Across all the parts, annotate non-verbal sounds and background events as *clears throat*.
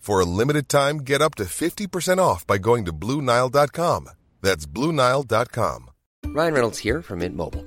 For a limited time, get up to 50% off by going to BlueNile.com. That's BlueNile.com. Ryan Reynolds here from Mint Mobile.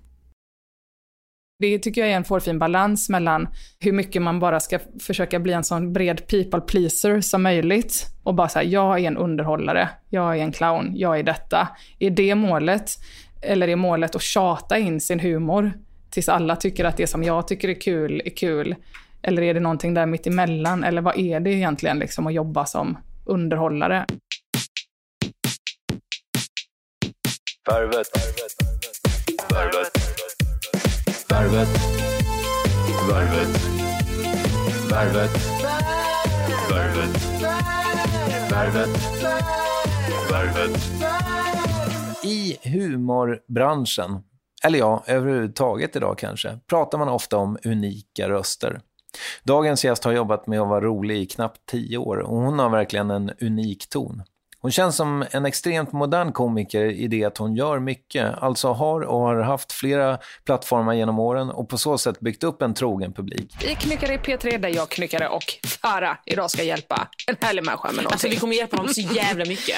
Det tycker jag är en fårfin balans mellan hur mycket man bara ska försöka bli en sån bred people pleaser som möjligt och bara säga jag är en underhållare, jag är en clown, jag är detta. Är det målet? Eller är målet att tjata in sin humor tills alla tycker att det som jag tycker är kul är kul? Eller är det någonting där mitt emellan? Eller vad är det egentligen liksom att jobba som underhållare? Värvet. Värvet. Värvet. Värvet. Värvet. Värvet. Värvet. Värvet. I humorbranschen, eller ja, överhuvudtaget idag kanske, pratar man ofta om unika röster. Dagens gäst har jobbat med att vara rolig i knappt tio år och hon har verkligen en unik ton. Hon känns som en extremt modern komiker i det att hon gör mycket, alltså har och har haft flera plattformar genom åren och på så sätt byggt upp en trogen publik. Vi knyckare i P3 där jag knyckare och Farah idag ska hjälpa en härlig människa med någonting. Alltså vi kommer hjälpa honom så jävla mycket.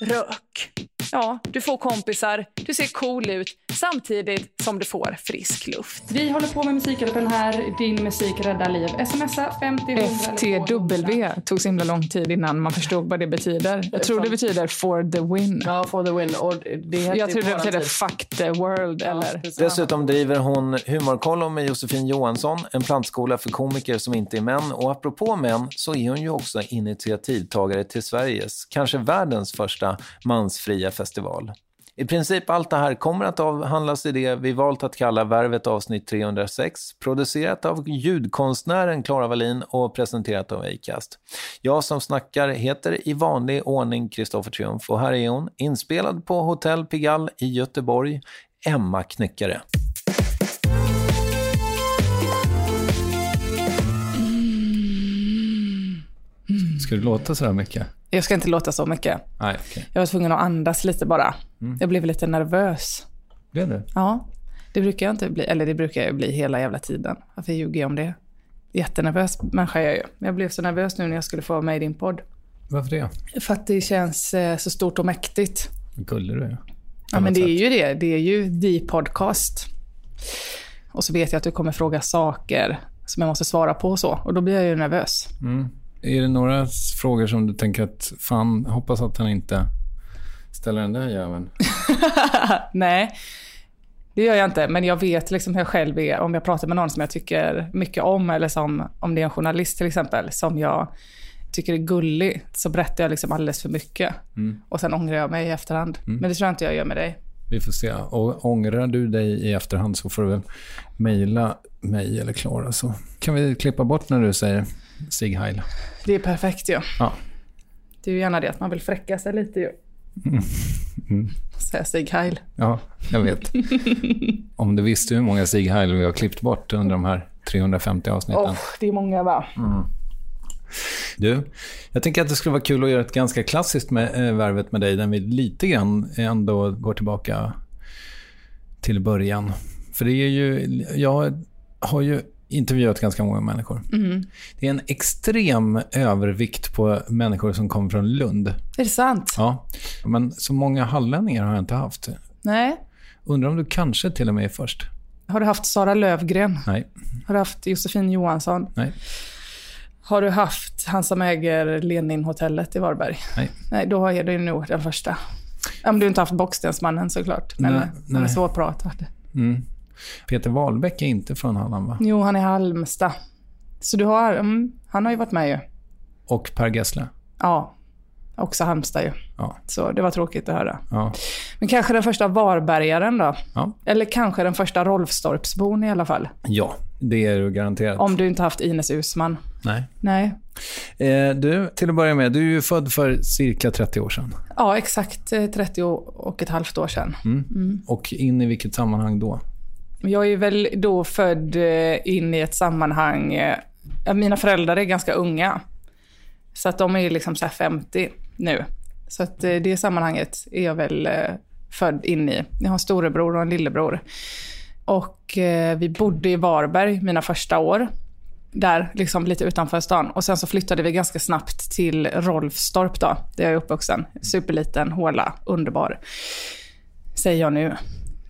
Rök. Ja, du får kompisar, du ser cool ut samtidigt som du får frisk luft. Vi håller på med Musikhjälpen här. Din musik räddar liv. Smsa 50 100 FTW tog så himla lång tid innan man förstod vad det betyder. Jag tror det betyder for the win. Ja, for the win. Och det heter Jag tror det betyder fuck the world eller... Dessutom driver hon Humorkollo med Josefin Johansson, en plantskola för komiker som inte är män. Och apropå män så är hon ju också initiativtagare till Sveriges, kanske världens första mansfria festival. I princip allt det här kommer att avhandlas i det vi valt att kalla Värvet avsnitt 306, producerat av ljudkonstnären Klara Wallin och presenterat av Acast. Jag som snackar heter i vanlig ordning Kristoffer Triumf och här är hon, inspelad på Hotell Pigalle i Göteborg, Emma Knyckare. Ska du låta så här mycket? Jag ska inte låta så mycket. Nej, okej. Jag var tvungen att andas lite bara. Jag blev lite nervös. Blev du? Ja, det brukar jag inte bli. Eller det brukar jag bli hela jävla tiden. Varför ljuger jag om det? Jättenervös människa är jag ju. Jag blev så nervös nu när jag skulle få vara med i din podd. Varför det? För att det känns eh, så stort och mäktigt. Gullig du är. Ja, men det är ju det. Det är ju the podcast. Och så vet jag att du kommer fråga saker som jag måste svara på och så. Och då blir jag ju nervös. Är det några frågor som du tänker att fan, hoppas att han inte ställer den där jäveln? *laughs* Nej, det gör jag inte. Men jag vet liksom hur jag själv är om jag pratar med någon som jag tycker mycket om. Eller som, om det är en journalist till exempel, som jag tycker är gullig. Så berättar jag liksom alldeles för mycket. Och sen ångrar jag mig i efterhand. Men det tror jag inte jag gör med dig. Vi får se. Och ångrar du dig i efterhand så får du väl mejla mig eller Klara så kan vi klippa bort när du säger Sig Heil. Det är perfekt ju. Ja. Det är ju gärna det att man vill fräcka sig lite ju. Säga Stig Heil. Ja, jag vet. Om du visste hur många Sig Heil vi har klippt bort under de här 350 avsnitten. Åh, det är många va? Du, jag tänker att det skulle vara kul att göra ett ganska klassiskt med, äh, värvet med dig, där vi lite grann ändå går tillbaka till början. För det är ju, jag har ju intervjuat ganska många människor. Det är en extrem övervikt på människor som kommer från Lund. Är det sant? Ja, men så många hallänningar har jag inte haft. Nej. Undrar om du kanske till och med är först? Har du haft Sara Lövgren? Nej, Har du haft Josefin Johansson? nej, Har du haft han som äger Lenin-hotellet i Varberg? nej. Nej, då är du nog den första. Om du inte haft Bockstensmannen såklart. Men Nej, han är nej. svårpratad. Mm. Peter Wahlbeck är inte från Halland, va? Jo, han är Halmstad. Så du har, mm, han har ju varit med ju. Och Per Gessle. Ja, också Halmstad ju. Ja, Så det var tråkigt att höra. ja, Men kanske den första Varbergaren då? ja. Eller kanske den första Rolfstorpsbon i alla fall. ja det är du garanterat. Om du inte haft Ines Usman. Nej. Nej. Eh, du, till att börja med, du är ju född för cirka 30 år sedan. Ja, exakt eh, 30 och ett halvt år sedan. Och in i vilket sammanhang då? Jag är väl då född eh, in i ett sammanhang... Eh, mina föräldrar är ganska unga. Så att de är liksom så här 50 nu. Så att eh, det sammanhanget är jag väl född in i. Jag har en storebror och en lillebror. Och vi bodde i Varberg mina första år. Där, liksom lite utanför stan. Och sen så flyttade vi ganska snabbt till Rolfstorp då, där jag är uppvuxen. Superliten håla, underbar. Säger jag nu.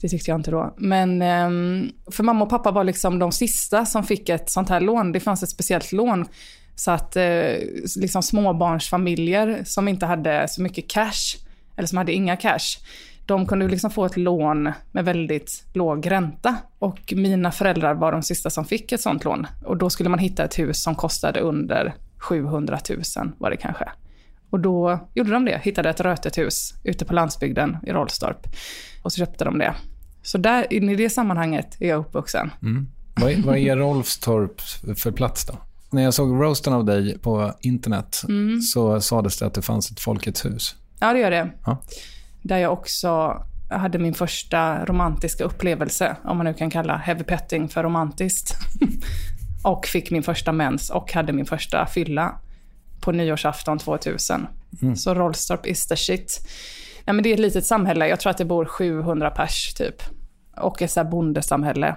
Det tyckte jag inte då. Men ehm, för mamma och pappa var liksom de sista som fick ett sånt här lån. Det fanns ett speciellt lån. Så att eh, liksom småbarnsfamiljer som inte hade så mycket cash, eller som hade inga cash, de kunde liksom få ett lån med väldigt låg ränta. Och mina föräldrar var de sista som fick ett sånt lån. Och då skulle man hitta ett hus som kostade under 700 000 var det kanske. Och då gjorde de det, hittade ett rötet hus ute på landsbygden i Rollstorp. Och så köpte de det. Så där, i det sammanhanget är jag uppvuxen. Vad, vad är Rolfstorp för plats då? När jag såg roasten av dig på internet så sades det att det fanns ett Folkets hus. Ja, det gör det. Ja. Där jag också hade min första romantiska upplevelse, om man nu kan kalla heavy petting för romantiskt. *laughs* och fick min första mens och hade min första fylla på nyårsafton 2000. Så Rollstorp is the shit. Ja, men det är ett litet samhälle. Jag tror att det bor 700 pers typ. och ett så här bondesamhälle.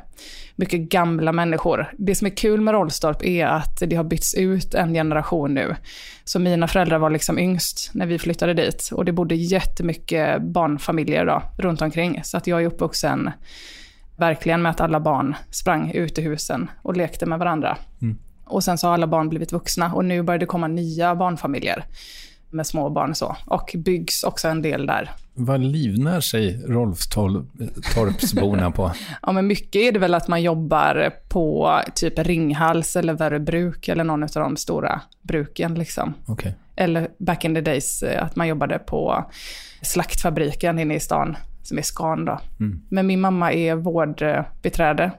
Mycket gamla människor. Det som är kul med Rollstorp är att det har bytts ut en generation nu. Så mina föräldrar var liksom yngst när vi flyttade dit och det bodde jättemycket barnfamiljer då, runt omkring. Så att jag är uppvuxen verkligen med att alla barn sprang ut i husen och lekte med varandra. Mm. Och sen så har alla barn blivit vuxna och nu börjar det komma nya barnfamiljer med små barn så. Och byggs också en del där. Vad livnär sig Rolfstorpsborna på? *laughs* Ja, men mycket är det väl att man jobbar på typ Ringhals eller Väröbruk eller någon av de stora bruken liksom. Okej. Eller back in the days eh, att man jobbade på slaktfabriken inne i stan, som är Scan då. Mm. Men min mamma är vårdbiträde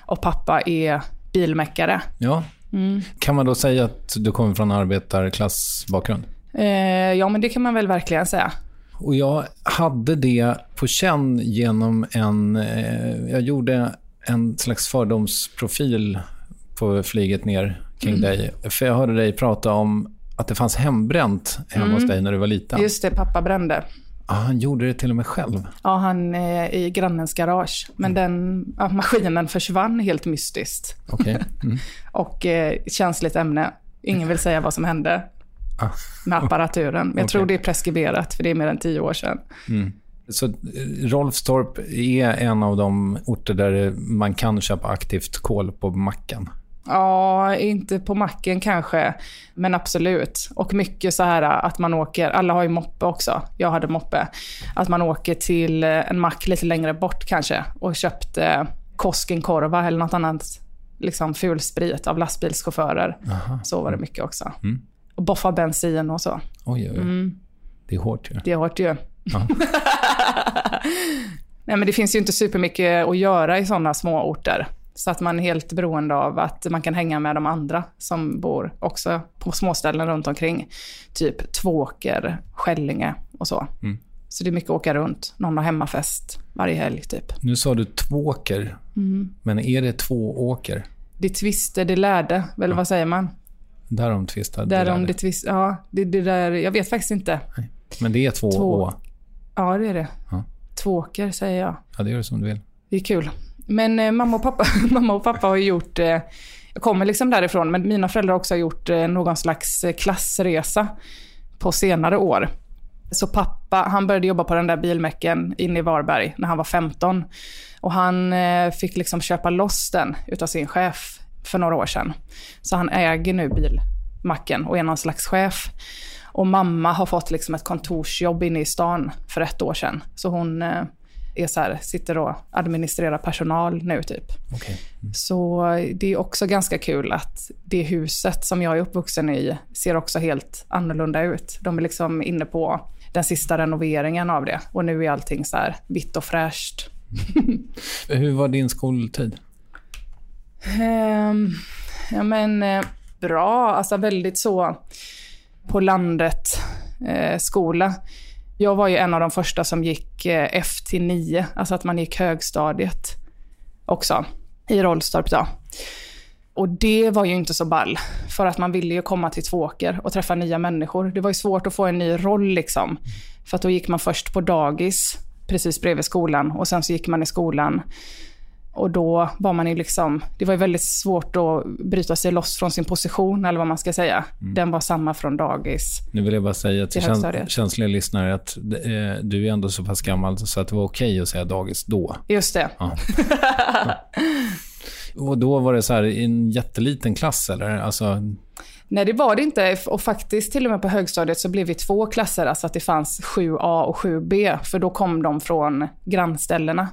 och pappa är bilmäckare. Ja. Mm. Kan man då säga att du kommer från arbetarklassbakgrund? Eh, ja, men det kan man väl verkligen säga. Och jag hade det på känn genom en... Eh, jag gjorde en slags fördomsprofil på flyget ner kring Mm. dig. För jag hörde dig prata om att det fanns hembränt hemma Mm. hos dig när du var liten. Just det, pappa brände. Ah, han gjorde det till och med själv. Ja, han är i grannens garage. Men den ja, maskinen försvann helt mystiskt. Okej. Mm. *laughs* Och eh, känsligt ämne. Ingen vill säga vad som hände Ah. med apparaturen. Men jag Okej. tror det är preskriberat, för det är mer än tio år sedan. Mm. Så eh, Rolfstorp är en av de orter där man kan köpa aktivt kol på macken. Ja, inte på macken kanske, men absolut. Och mycket så här att man åker, alla har ju moppe också, jag hade moppe, att man åker till eh, en mack lite längre bort kanske och köpte Koskenkorva eller något annat liksom fulsprit av lastbilschaufförer. Aha. Så var det mycket också. Mm. Och boffa bensin och så. Oj, oj, oj. Mm. Det är hårt ju. Det är hårt ju. Ja. *laughs* Nej, men det finns ju inte supermycket att göra i sådana små orter. Så att man är helt beroende av att man kan hänga med de andra som bor också på småställen runt omkring. Typ Tvååker, Skällinge och så. Mm. Så det är mycket att åka runt. Någon har hemmafest varje helg typ. Nu sa du tvåker, Mm. men är det tvååker? Det tvister, det lärde, eller vad säger man? Därom tvistar Därom det det tvist, ja, det, det där, jag vet faktiskt inte. Men det är två, Två. å. Ja, det är det. Ja. Tvååker säger jag. Ja, det gör du som du vill. Det är kul. Men eh, mamma, och pappa, *laughs* mamma och pappa har gjort, eh, jag kommer liksom därifrån, men mina föräldrar också har gjort eh, någon slags eh, klassresa på senare år. Så pappa, han började jobba på den där bilmäcken inne i Varberg när han var 15. Och han eh, fick liksom köpa loss den utav sin chef för några år sedan. Så han äger nu bilmacken och är någon slags chef. Och mamma har fått liksom ett kontorsjobb inne i stan för ett år sedan. Så hon eh, är så här, sitter och administrerar personal nu typ. Okej. Så det är också ganska kul att det huset som jag är uppvuxen i ser också helt annorlunda ut. De är liksom inne på den sista renoveringen av det och nu är allting så här vitt och fräscht. *laughs* Hur var din skoltid? Ehm, ja men eh, bra, alltså väldigt så på landet eh, skola. Jag var ju en av de första som gick eh, F till 9, alltså att man gick högstadiet också i Rollstorp då. Och det var ju inte så ball, för att man ville ju komma till Tvååker och träffa nya människor. Det var ju svårt att få en ny roll liksom. För att då gick man först på dagis, precis bredvid skolan, och sen så gick man i skolan. Och då var man ju liksom, det var ju väldigt svårt att bryta sig loss från sin position, eller vad man ska säga. Den var samma från dagis. Nu vill jag bara säga till Till käns- känsliga lyssnare att eh, du är ändå så pass gammal så att det var okej att säga dagis då. Just det. Ja. *laughs* Och då var det så här i en jätteliten klass eller? Alltså, Nej, det var det inte. Och faktiskt till och med på högstadiet så blev vi två klasser, alltså att det fanns 7A och 7B. För då kom de från grannställena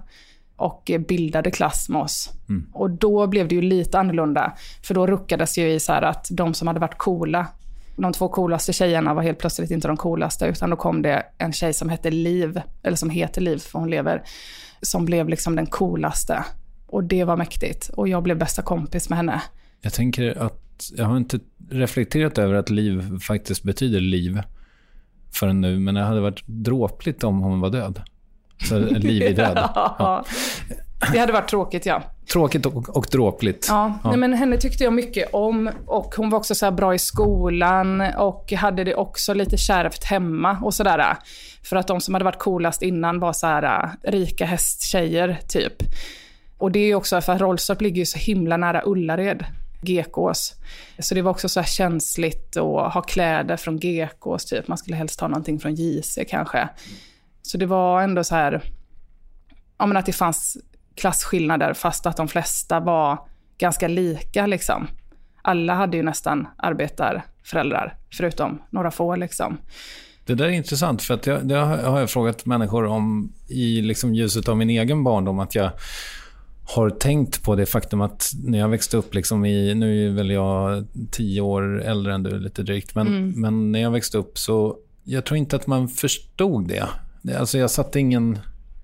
och bildade klass med oss. Mm. Och då blev det ju lite annorlunda. För då ruckades ju i så att de som hade varit coola, de två coolaste tjejerna var helt plötsligt inte de coolaste, utan då kom det en tjej som hette Liv, eller som heter Liv för hon lever, som blev liksom den coolaste. Och det var mäktigt. Och jag blev bästa kompis med henne. jag tänker att jag har inte reflekterat över att liv faktiskt betyder liv förrän nu, men det hade varit dråpligt om hon var död. Så liv i död. *laughs* Ja. Det hade varit tråkigt, ja. Tråkigt och, och dråpligt. Ja, Nej, men henne tyckte jag mycket om och hon var också så bra i skolan och hade det också lite kärvt hemma och sådär. För att de som hade varit coolast innan var så här äh, rika hästtjejer typ. Och det är också för att Rollstorp ligger ju så himla nära Ullared. Gekås. Så det var också så känsligt att ha kläder från Gekås typ. Man skulle helst ha någonting från JC kanske. Så det var ändå så här, ja men att det fanns klasskillnader fast att de flesta var ganska lika liksom. Alla hade ju nästan arbetarföräldrar, förutom några få liksom. Det där är intressant, för att jag, det har jag frågat människor om i liksom ljuset av min egen barndom. Att jag har tänkt på det faktum att när jag växte upp, liksom i, nu är väl jag tio år äldre än du, lite drygt, men, Mm. men när jag växte upp så jag tror inte att man förstod det. Alltså jag satte ingen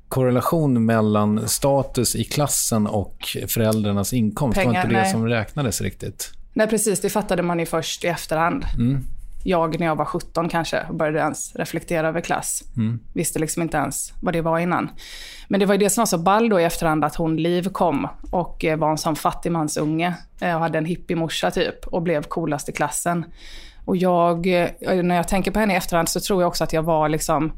korrelation mellan status i klassen och föräldrarnas inkomst. det var Pengar, inte det nej. som räknades riktigt. Nej precis, det fattade man ju först i efterhand. Mm. Jag när jag var 17 kanske började ens reflektera över klass. Mm. Visste liksom inte ens vad det var innan. Men det var ju det som var så ball då i efterhand att hon Liv kom och eh, var en sån fattigmansunge eh, och hade en hippiemorsa typ och blev coolast i klassen. Och jag, eh, när jag tänker på henne i efterhand så tror jag också att jag var liksom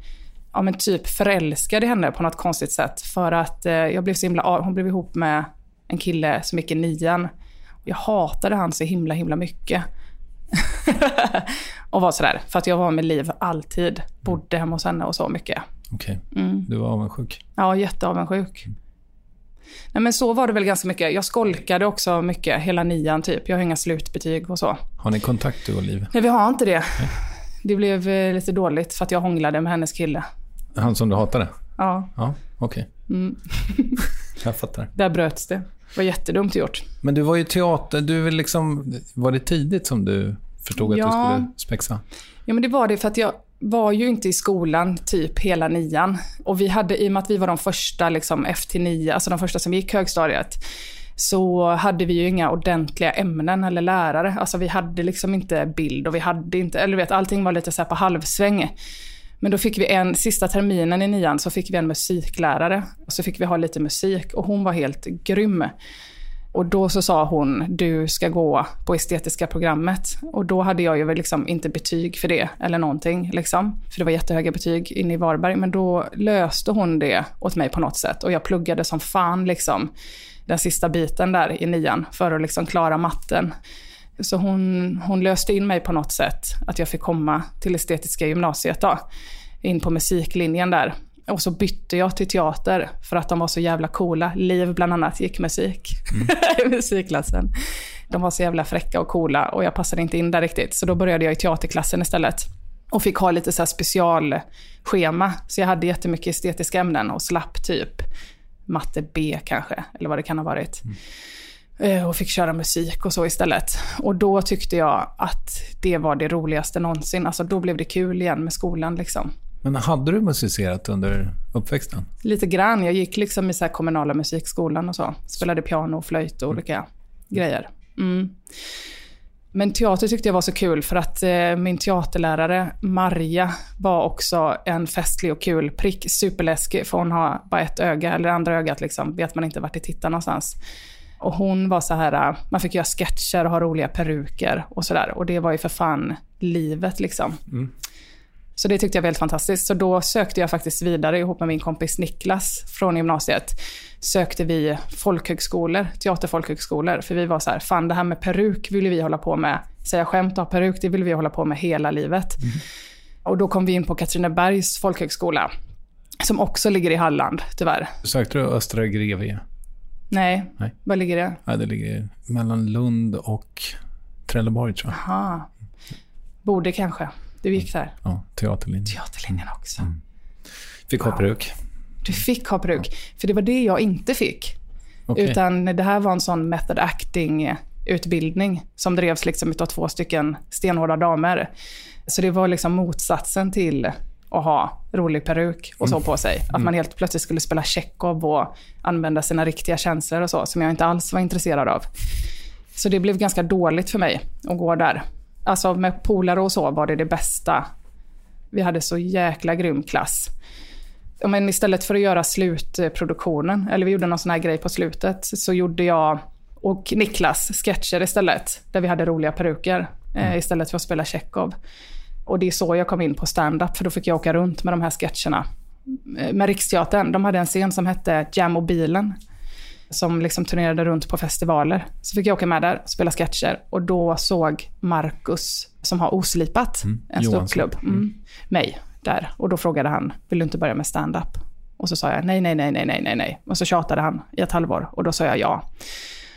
ja men typ förälskad i henne på något konstigt sätt. För att eh, jag blev så himla, hon blev ihop med en kille som gick i nian. Jag hatade han så himla himla mycket. *laughs* och var sådär, för att jag var med Liv alltid. Bodde hemma hos henne och så mycket. Okej, Mm. du var avundsjuk. Ja, jätteavundsjuk. Nej men så var det väl ganska mycket. Jag skolkade också mycket, hela nian typ. Jag har inga slutbetyg och så. Har ni kontakt du och Liv? Nej, vi har inte det. Det blev eh, lite dåligt för att jag hånglade med hennes kille. Han som du hatade? Ja, Ja, okej. Mm. *laughs* Jag fattar. där bröts det. Det var jättedumt gjort. Men du var ju teater, du liksom, var det tidigt som du förstod att Ja. du skulle spexa? Ja, men det var det för att jag var ju inte i skolan typ hela nian. Och vi hade, i och med att vi var de första liksom F-9, alltså de första som gick högstadiet, så hade vi ju inga ordentliga ämnen eller lärare. Alltså vi hade liksom inte bild och vi hade inte, eller du vet, allting var lite så på halvsväng. Men då fick vi en, sista terminen i nian så fick vi en musiklärare. Och så fick vi ha lite musik och hon var helt grym. Och då så sa hon, du ska gå på estetiska programmet. Och då hade jag ju väl liksom inte betyg för det eller någonting. Liksom. För det var jättehöga betyg inne i Varberg. Men då löste hon det åt mig på något sätt. Och jag pluggade som fan liksom den sista biten där i nian för att liksom klara matten. Så hon, hon löste in mig på något sätt, att jag fick komma till estetiska gymnasiet då, in på musiklinjen där. Och så bytte jag till teater för att de var så jävla coola. Liv bland annat gick musik *laughs* i musikklassen. De var så jävla fräcka och coola och jag passade inte in där riktigt. Så då började jag i teaterklassen istället. Och fick ha lite så här specialschema. Så jag hade jättemycket estetiska ämnen och slapp typ matte B kanske, eller vad det kan ha varit. Mm. Och fick köra musik och så istället. Och då tyckte jag att det var det roligaste någonsin. Alltså då blev det kul igen med skolan liksom. Men hade du musicerat under uppväxten? Lite grann. Jag gick liksom i så här kommunala musikskolan och så. Spelade piano, flöjt och olika grejer. Mm. Men teater tyckte jag var så kul för att eh, min teaterlärare Marja var också en festlig och kul prick. Superläskig för hon har bara ett öga, eller andra ögat liksom, vet man inte vart det tittar någonstans. Och hon var så här, eh, man fick göra sketcher och ha roliga peruker och sådär. Och det var ju för fan livet liksom. Så det tyckte jag var helt fantastiskt. Så då sökte jag faktiskt vidare ihop med min kompis Niklas från gymnasiet. Sökte vi folkhögskolor, teaterfolkhögskolor. För vi var så här, fan det här med peruk vill vi hålla på med. Säga skämt och ha peruk, det vill vi hålla på med hela livet. Och då kom vi in på Katrinebergs folkhögskola. Som också ligger i Halland, tyvärr. Sökte du Östra Grevie? Nej, Nej. var ligger det? Ja, det ligger mellan Lund och Trelleborg tror jag. Aha. Borde kanske. Du gick där. Ja, teaterlinjen. Teaterlinjen också. Fick ha peruk. Du fick ha peruk. För det var det jag inte fick. Okej. Utan det här var en sån method acting-utbildning som drevs liksom utav två stycken stenhårda damer. Så det var liksom motsatsen till att ha rolig peruk och så på sig. Att man helt plötsligt skulle spela Tjechov och använda sina riktiga känslor och så, som jag inte alls var intresserad av. Så det blev ganska dåligt för mig att gå där. Alltså med polare och så var det det bästa. Vi hade så jäkla grym klass. Men istället för att göra slutproduktionen, eller vi gjorde någon sån här grej på slutet, så gjorde jag och Niklas sketcher istället. Där vi hade roliga peruker eh, istället för att spela Tjechov. Och det är så jag kom in på stand-up, för då fick jag åka runt med de här sketcherna. Eh, Med Riksteatern, de hade en scen som hette Jam och bilen. Som liksom turnerade runt på festivaler. Så fick jag åka med där och spela sketcher. Och då såg Marcus, som har Oslipat, en Johansson. ståuppklubb, mm. mig där. Och då frågade han, vill du inte börja med stand-up? Och så sa jag nej, nej, nej, nej, nej, nej, nej. Och så tjatade han i ett halvår och då sa jag ja.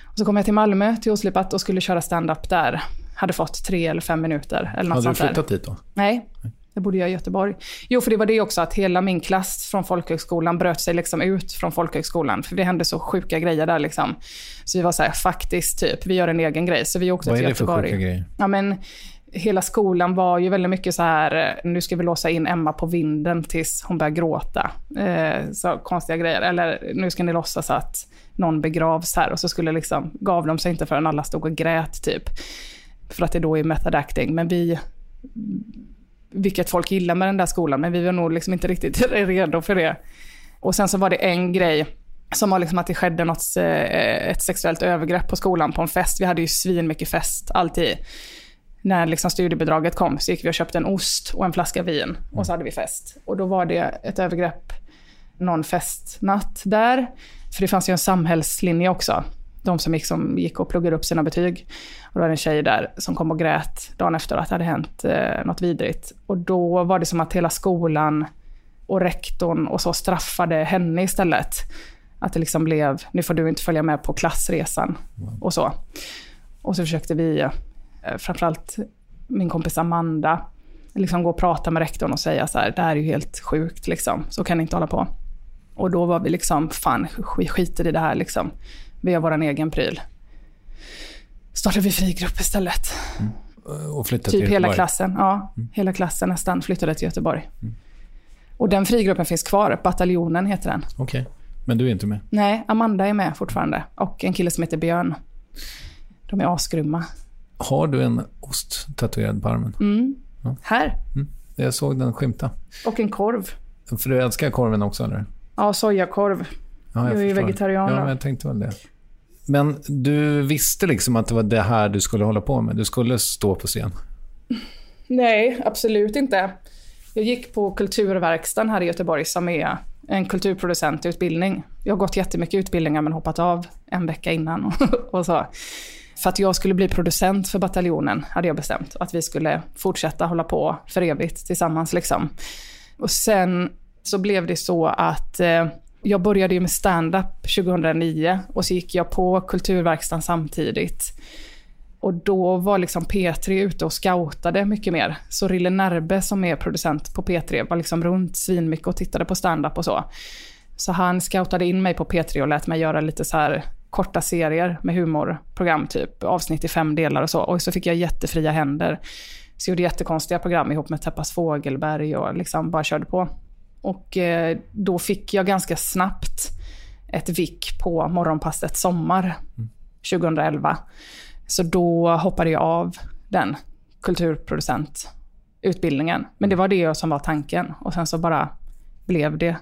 Och så kom jag till Malmö, till Oslipat och skulle köra stand-up där. Hade fått tre eller fem minuter eller något Hade du sånt där. flyttat dit då? Nej, det borde jag i Göteborg. Jo, för det var det också att hela min klass från folkhögskolan bröt sig liksom ut från folkhögskolan. För det hände så sjuka grejer där liksom. Så vi var så här, faktiskt typ, vi gör en egen grej. Så vi åkte Vad till är det för Göteborg. sjuka grejer? Ja, men hela skolan var ju väldigt mycket så här, nu ska vi låsa in Emma på vinden tills hon börjar gråta. Eh, så konstiga grejer. Eller nu ska ni låtsas att någon begravs här. Och så skulle liksom, gav de sig inte förrän alla stod och grät typ. För att det då är method acting. Men vi, vilket folk gillar med den där skolan, men vi var nog liksom inte riktigt *laughs* redo för det. Och sen så var det en grej som var liksom att det skedde något, eh, ett sexuellt övergrepp på skolan på en fest. Vi hade ju svin mycket fest, alltid. När liksom studiebidraget kom så gick vi och köpte en ost och en flaska vin och så hade vi fest. Och då var det ett övergrepp någon festnatt där. För det fanns ju en samhällslinje också. De som gick, som gick och pluggade upp sina betyg. Och då var det en tjej där som kom och grät dagen efter att det hade hänt eh, något vidrigt. Och då var det som att hela skolan och rektorn och så straffade henne istället. Att det liksom blev, nu får du inte följa med på klassresan och så. Och så försökte vi, eh, framförallt min kompis Amanda, liksom gå och prata med rektorn och säga så här, det här är ju helt sjukt liksom, så kan ni inte hålla på. Och då var vi liksom, fan skiter i det här liksom. Vi har vår egen pryl. Startade vi frigrupp istället. Och flyttat Typ till hela klassen, ja. Hela klassen nästan flyttade till Göteborg. Och den frigruppen finns kvar, Bataljonen heter den. Okej. Men du är inte med? Nej, Amanda är med fortfarande. Och en kille som heter Björn. De är asgrymma. Har du en ost tatuerad på armen? Mm. Här. Jag såg den skymta. Och en korv. För du älskar korven också, eller? Ja, sojakorv. Ja, Jag är ju förstår. vegetarian Ja, men jag tänkte väl det. Men du visste liksom att det var det här du skulle hålla på med? Du skulle stå på scen? Nej, absolut inte. Jag gick på Kulturverkstan här i Göteborg som är en kulturproducentutbildning. Jag har gått jättemycket utbildningar men hoppat av en vecka innan och, *laughs* och så. För att jag skulle bli producent för bataljonen hade jag bestämt. Att vi skulle fortsätta hålla på för evigt tillsammans liksom. Och sen så blev det så att eh, jag började ju med stand-up 2009 och så gick jag på Kulturverkstan samtidigt. Och då var liksom P3 ute och scoutade mycket mer. Så Rille Närbe som är producent på P3 var liksom runt svinmycket och tittade på stand-up och så. Så han scoutade in mig på P3 och lät mig göra lite så här korta serier med humorprogram, typ avsnitt i fem delar och så. Och så fick jag jättefria händer. Så jag gjorde jättekonstiga program ihop med Teppas Fågelberg och liksom bara körde på. Och eh, då fick jag ganska snabbt ett vick på Morgonpasset Sommar 2011. Så då hoppade jag av den kulturproducentutbildningen. Men det var det som var tanken. Och sen så bara blev det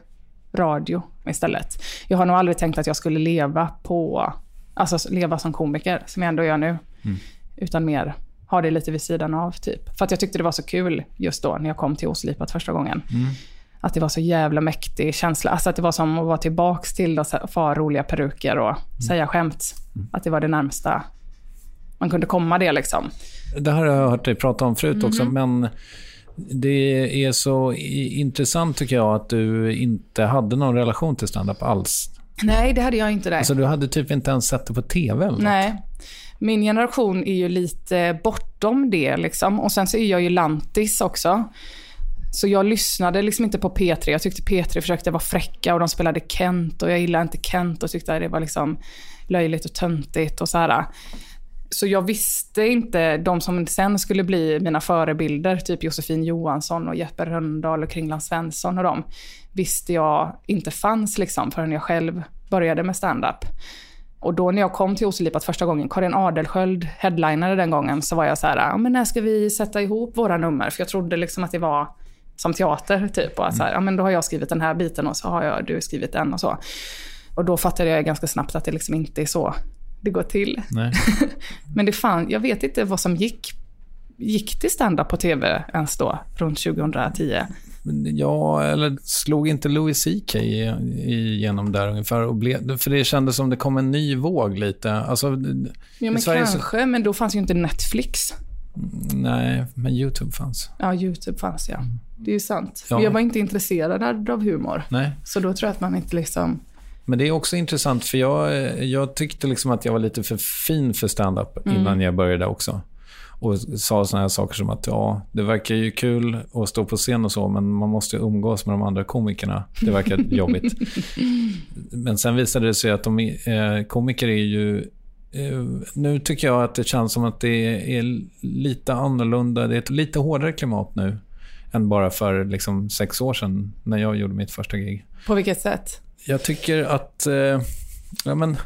radio istället. Jag har nog aldrig tänkt att jag skulle leva på, alltså leva som komiker, som jag ändå gör nu. Utan mer ha det lite vid sidan av typ. För att jag tyckte det var så kul just då när jag kom till Oslipat första gången. Att det var så jävla mäktig känsla. Alltså att det var som att vara tillbaks till få ha roliga peruker och säga skämt. Att det var det närmsta man kunde komma det liksom. Det här har jag hört dig prata om förut också, Mhm. men det är så intressant tycker jag att du inte hade någon relation till stand-up alls. Nej, det hade jag inte där. Alltså du hade typ inte ens sett det på TV eller något. Nej. Min generation är ju lite bortom det liksom. Och sen så är jag ju lantis också. Så jag lyssnade liksom inte på P3. Jag tyckte P3 försökte vara fräcka och de spelade Kent och jag gillade inte Kent och tyckte att det var liksom löjligt och töntigt och så här. Så jag visste inte, de som sen skulle bli mina förebilder, typ Josefin Johansson och Jeppe Rönndahl och Kringland Svensson och dem, visste jag inte fanns liksom förrän jag själv började med stand-up. Och då när jag kom till Oselipat första gången, Karin Adelsköld headlinade den gången, så var jag så här, men när ska vi sätta ihop våra nummer? För jag trodde liksom att det var som teater typ. Och så här, ja men då har jag skrivit den här biten och så har jag, du skrivit den och så. Och då fattade jag ganska snabbt att det liksom inte är så det går till. *laughs* Men det fan, jag vet inte vad som gick, gick till stand-up på tv ens då, runt 2010. Men Ja, eller slog inte Louis CK igenom där ungefär? Och blev, för det kändes som det kom en ny våg lite. Alltså, Ja, men Sverige så- kanske, men då fanns ju inte Netflix. Nej, men YouTube fanns. Ja, YouTube fanns ja. Det är ju sant. Ja. Men jag var inte intresserad av humor. Nej. Så då tror jag att man inte liksom... Men det är också intressant, för jag, jag tyckte liksom att jag var lite för fin för stand-up Mm. innan jag började också. Och sa såna här saker som att ja, det verkar ju kul att stå på scen och så, men man måste ju umgås med de andra komikerna. Det verkar *laughs* jobbigt. Men sen visade det sig att de, eh, komiker är ju... Eh, nu tycker jag att det känns som att det är lite annorlunda. Det är ett lite hårdare klimat nu än bara för liksom, sex år sedan när jag gjorde mitt första gig. På vilket sätt? Jag tycker att eh, ja, men,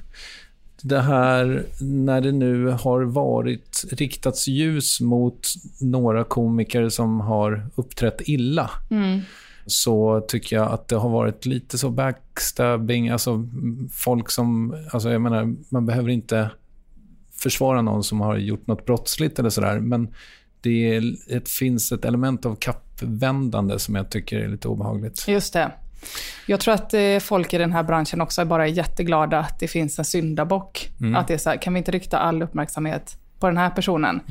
det här när det nu har varit riktats ljus mot några komiker som har uppträtt illa så tycker jag att det har varit lite så backstabbing, alltså mm, folk som, alltså jag menar, man behöver inte försvara någon som har gjort något brottsligt eller sådär, men det är, det finns ett element av kappvändande som jag tycker är lite obehagligt. Just det. Jag tror att eh, folk i den här branschen också är bara jätteglada att det finns en syndabock. Att det är så här, kan vi inte rikta all uppmärksamhet på den här personen?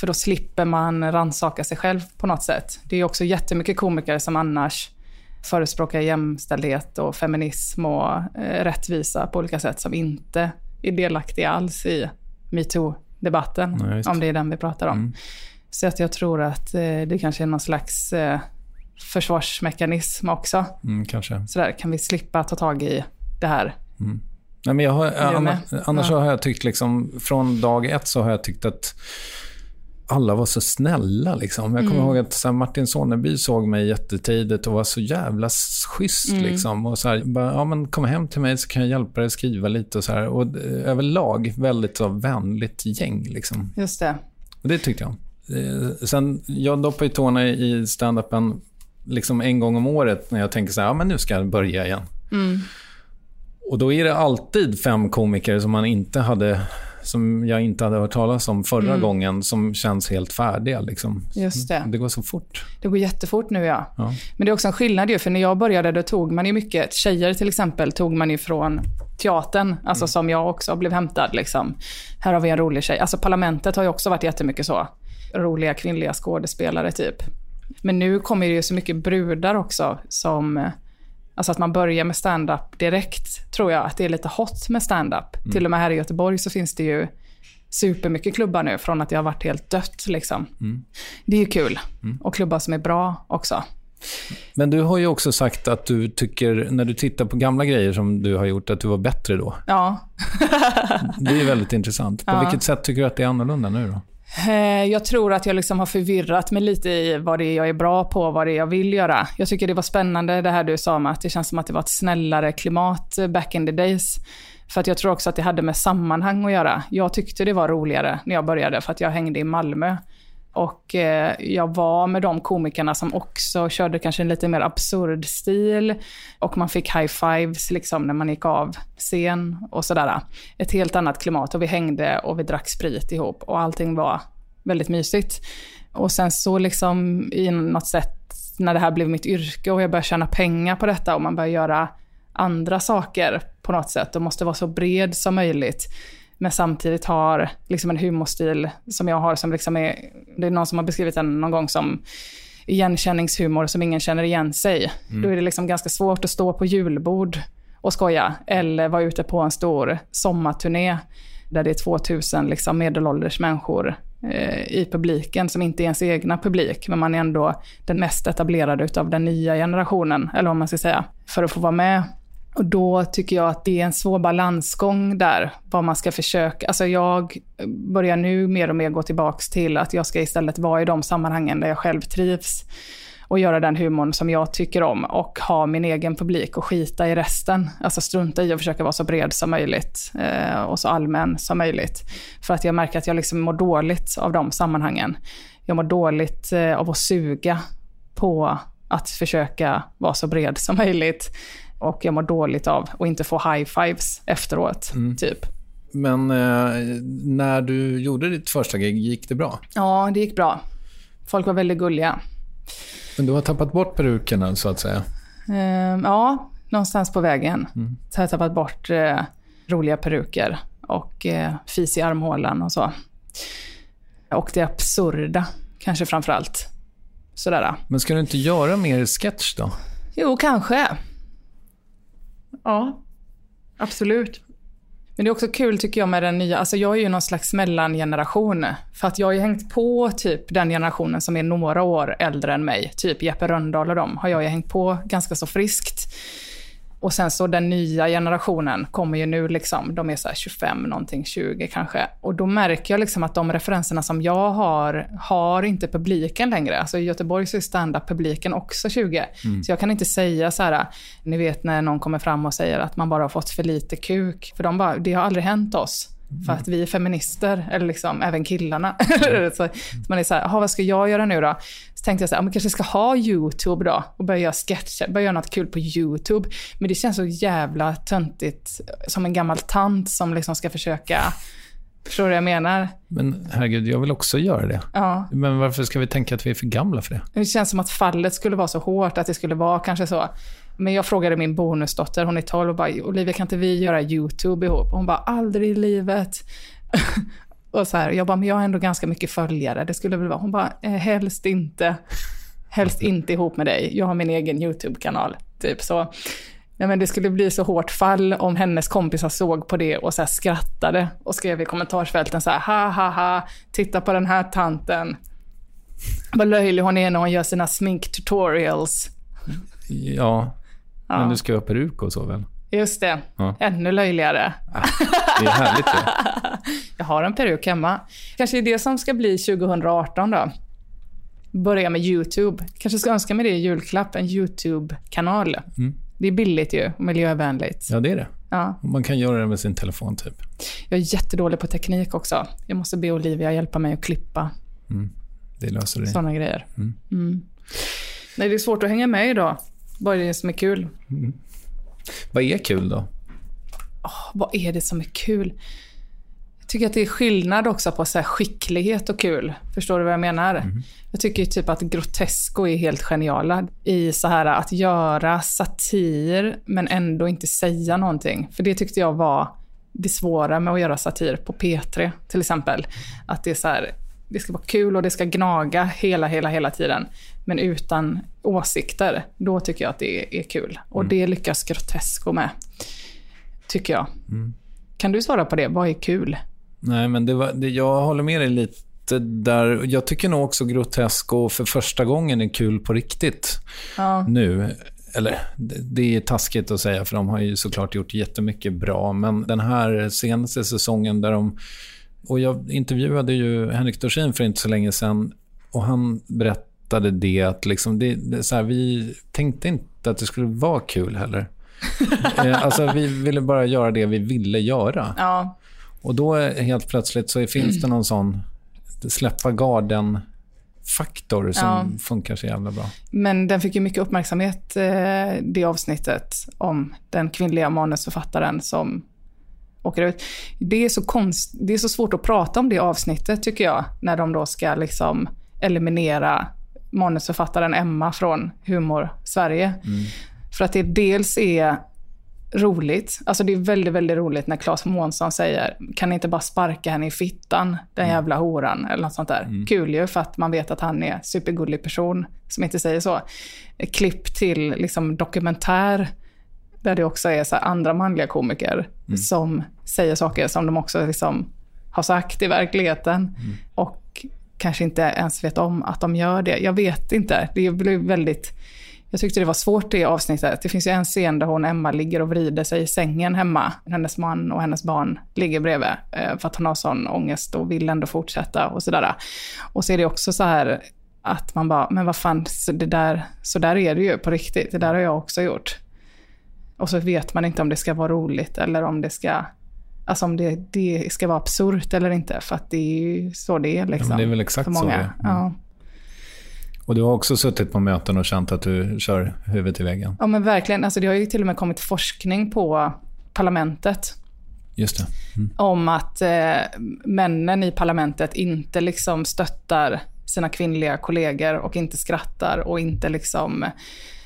För då slipper man rannsaka sig själv på något sätt. Det är också jättemycket komiker som annars förespråkar jämställdhet och feminism och eh, rättvisa på olika sätt som inte är delaktiga alls i metoo-debatten, om det är den vi pratar om. Så att jag tror att eh, det kanske är någon slags eh, försvarsmekanism också. Mm, kanske. Sådär, kan vi slippa ta tag i det här? Nej, men jag har, du annars, Ja. har jag tyckt, liksom, från dag ett så har jag tyckt att alla var så snälla. Liksom. Jag kommer Mm. ihåg att så här, Martin Soneby såg mig jättetidigt och var så jävla schysst. Mm. Liksom. Och så här, bara, ja, men kom hem till mig så kan jag hjälpa dig skriva lite. Och så här. Och eh, överlag väldigt så vänligt gäng. Liksom. Just det. Och det tyckte jag. Eh, Sen, jag doppar ju tårna i stand-upen liksom en gång om året när jag tänker så här, ja men nu ska jag börja igen. Och då är det alltid fem komiker som man inte hade som jag inte hade hört talas om förra gången, som känns helt färdiga. Liksom. Just det. Det går så fort. Det går jättefort nu ja. Ja. Men det är också en skillnad ju, för när jag började då tog man ju mycket, tjejer till exempel, tog man ju från teatern, alltså som jag också blev hämtad liksom. Här har vi en rolig tjej. Alltså Parlamentet har ju också varit jättemycket så. Roliga kvinnliga skådespelare typ. Men nu kommer det ju så mycket brudar också som, alltså att man börjar med stand-up direkt, tror jag att det är lite hot med stand-up. Till och med här i Göteborg så finns det ju supermycket klubbar nu, från att det har varit helt dött liksom. Det är ju kul. Och klubbar som är bra också. Men du har ju också sagt att du tycker, när du tittar på gamla grejer som du har gjort, att du var bättre då. Ja, Det är väldigt intressant. På Ja. vilket sätt tycker du att det är annorlunda nu då? Eh, jag tror att jag liksom har förvirrat mig lite i vad det är jag är bra på och vad det är jag vill göra. Jag tycker det var spännande det här du sa om att det känns som att det var ett snällare klimat eh, back in the days. För att jag tror också att det hade med sammanhang att göra. Jag tyckte det var roligare när jag började för att jag hängde i Malmö. Och eh, jag var med de komikerna som också körde kanske en lite mer absurd stil. Och man fick high fives liksom när man gick av scen och sådär. Ett helt annat klimat och vi hängde och vi drack sprit ihop och allting var väldigt mysigt. Och sen så liksom i något sätt när det här blev mitt yrke och jag började tjäna pengar på detta och man började göra andra saker på något sätt och måste vara så bred som möjligt. Men samtidigt har liksom en humorstil som jag har som liksom är, det är någon som har beskrivit den någon gång som igenkänningshumor som ingen känner igen sig. Då är det liksom ganska svårt att stå på julbord och skoja eller vara ute på en stor sommarturné där det är 2000 liksom medelålders människor eh, i publiken som inte är ens egna publik, men man är ändå den mest etablerade utav den nya generationen, eller vad man ska säga, för att få vara med. Och då tycker jag att det är en svår balansgång där, vad man ska försöka. Alltså jag börjar nu mer och mer gå tillbaks till att jag ska istället vara i de sammanhangen där jag själv trivs och göra den humorn som jag tycker om och ha min egen publik och skita i resten. Alltså strunta i att försöka vara så bred som möjligt eh, och så allmän som möjligt. För att jag märker att jag liksom mår dåligt av de sammanhangen. Jag mår dåligt eh, av att suga på att försöka vara så bred som möjligt. Och jag mår dåligt av att inte få high fives efteråt, typ. Men eh, när du gjorde ditt första gig, gick det bra? Ja, det gick bra. Folk var väldigt gulliga. Men du har tappat bort perukerna så att säga? Ehm, ja, någonstans på vägen. Så har jag tappat bort eh, roliga peruker och eh, fis i armhålan och så. Och det absurda, kanske framför allt. Sådär. Men ska du inte göra mer sketch då? Jo, kanske. Ja, absolut. Men det är också kul tycker jag med den nya, alltså jag är ju någon slags mellangeneration. För att jag har ju hängt på typ den generationen som är några år äldre än mig. Typ Jeppe Rönndahl och dem har jag ju hängt på ganska så friskt. Och sen så den nya generationen kommer ju nu liksom, de är så här 25 någonting, 20 kanske. Och då märker jag liksom att de referenserna som jag har, har inte publiken längre. Alltså i Göteborg så är stand-up-publiken också 20. Så jag kan inte säga så här, ni vet när någon kommer fram och säger att man bara har fått för lite kuk. För de bara, det har aldrig hänt oss. För att vi är feminister, eller liksom även killarna. *laughs* så, så man är så här, "Jaha, vad ska jag göra nu då? Så tänkte jag så här, "Ja, men kanske ska ha YouTube då och börja göra sketcher, börja göra något kul på YouTube. Men det känns så jävla töntigt, som en gammal tant som liksom ska försöka, förstår du vad jag menar? Men herregud, jag vill också göra det. Ja. Men varför ska vi tänka att vi är för gamla för det? Det känns som att fallet skulle vara så hårt, att det skulle vara kanske så. Men jag frågade min bonusdotter, hon är 12, och bara, Olivia kan inte vi göra YouTube ihop? Och hon bara, aldrig i livet. *laughs* och så här, jag bara, men jag har ändå ganska mycket följare, det skulle väl vara. Hon bara, eh, helst inte. Helst inte ihop med dig. Jag har min egen YouTube-kanal. Typ så. Nej, men det skulle bli så hårt fall om hennes kompisar såg på det och så här skrattade och skrev i kommentarsfälten så här, ha ha ha, titta på den här tanten. Vad löjlig hon är när hon gör sina smink-tutorials. Ja, men du ska ha peruk och så väl? Just det, Ja. ännu löjligare. Det är härligt ju. *laughs* Jag har en peruk hemma. Kanske är det som ska bli 2018 då. Börja med YouTube. Kanske ska önska mig det i julklapp, en YouTube-kanal. Det är billigt ju och miljövänligt. Ja, det är det. Ja. Man kan göra det med sin telefon typ. Jag är jättedålig på teknik också. Jag måste be Olivia hjälpa mig att klippa Det löser det. sådana grejer. Mm. Nej, det är svårt att hänga med idag. Vad är det som är kul? Vad är kul då? Vad är det som är kul? Jag tycker att det är skillnad också på så skicklighet och kul. Förstår du vad jag menar? Jag tycker typ att Grotesco är helt geniala i så här att göra satir men ändå inte säga någonting. För det tyckte jag var det svåra med att göra satir på P3 till exempel. Att det är så här, det ska vara kul och det ska gnaga hela, hela, hela tiden. Men utan åsikter, då tycker jag att det är kul. Och det lyckas Grotesco med. Tycker jag. Kan du svara på det? Vad är kul? Nej, men det var, det, jag håller med dig lite där. Jag tycker nog också Grotesco för första gången är kul på riktigt Ja. nu. Eller, det, det är taskigt att säga, för de har ju såklart gjort jättemycket bra. Men den här senaste säsongen där de... Och jag intervjuade ju Henrik Dorsin för inte så länge sedan. Och han berättade det att liksom det, det, så här, vi tänkte inte att det skulle vara kul heller. *laughs* Eh, alltså, vi ville bara göra det vi ville göra. Ja, Och då är helt plötsligt så finns det någon sån släppa garden-faktor som Ja. funkar så jävla bra. men den fick ju mycket uppmärksamhet, eh, det avsnittet om den kvinnliga manusförfattaren som åker ut. Det är, så konst, det är så svårt att prata om det avsnittet tycker jag, när de då ska liksom eliminera manusförfattaren Emma från Humor Sverige. För att det dels är roligt. Alltså det är väldigt, väldigt roligt när Claes Månsson säger, kan ni inte bara sparka henne i fittan, den jävla horan, eller något sånt där. Kul ju, för att man vet att han är supergullig person som inte säger så. Klipp till liksom dokumentär, där det också är så andra manliga komiker som säger saker som de också liksom har sagt i verkligheten. Och kanske inte ens vet om att de gör det. Jag vet inte. Det blir väldigt... Jag tyckte det var svårt det avsnittet. Det finns ju en scen där hon, Emma, ligger och vrider sig i sängen hemma. Hennes man och hennes barn ligger bredvid. eh, För att hon har sån ångest och vill ändå fortsätta och sådär. Och så är det också så här att man bara, men vad fan, så, det där, så där är det ju på riktigt. Det där har jag också gjort. Och så vet man inte om det ska vara roligt eller om det ska, alltså om det, det ska vara absurt eller inte. För att det är ju så det är liksom. men det är väl exakt så det är. Mm. Ja. Och du har också suttit på möten och känt att du kör huvudet i väggen. Ja men verkligen, alltså det har ju till och med kommit forskning på parlamentet Just det. Mm. om att eh, männen i parlamentet inte liksom stöttar sina kvinnliga kollegor och inte skrattar och inte liksom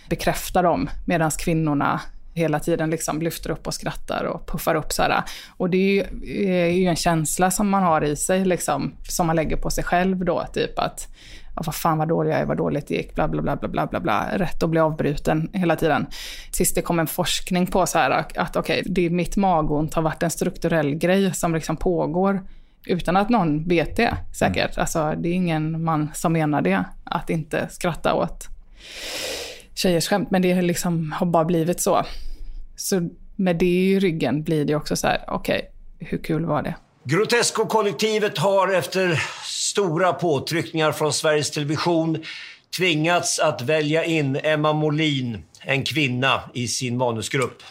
bekräftar dem medan kvinnorna hela tiden liksom lyfter upp och skrattar och puffar upp. Så här. Och det är ju, är ju en känsla som man har i sig, liksom, som man lägger på sig själv då. Typ att, ja, vad fan vad dålig jag är, vad dåligt det gick, bla bla bla bla bla bla, bla. Rätt att bli avbruten hela tiden. Sist det kom en forskning på så här att okej, det mitt magont har varit en strukturell grej som liksom pågår utan att någon vet det säkert. Alltså det är ingen man som menar det, att inte skratta åt tjejers skämt, men det liksom har bara blivit så. Så med det i ryggen blir det också så här, okej, hur kul var det? Grotesco-kollektivet har efter stora påtryckningar från Sveriges Television tvingats att välja in Emma Molin, en kvinna, i sin manusgrupp.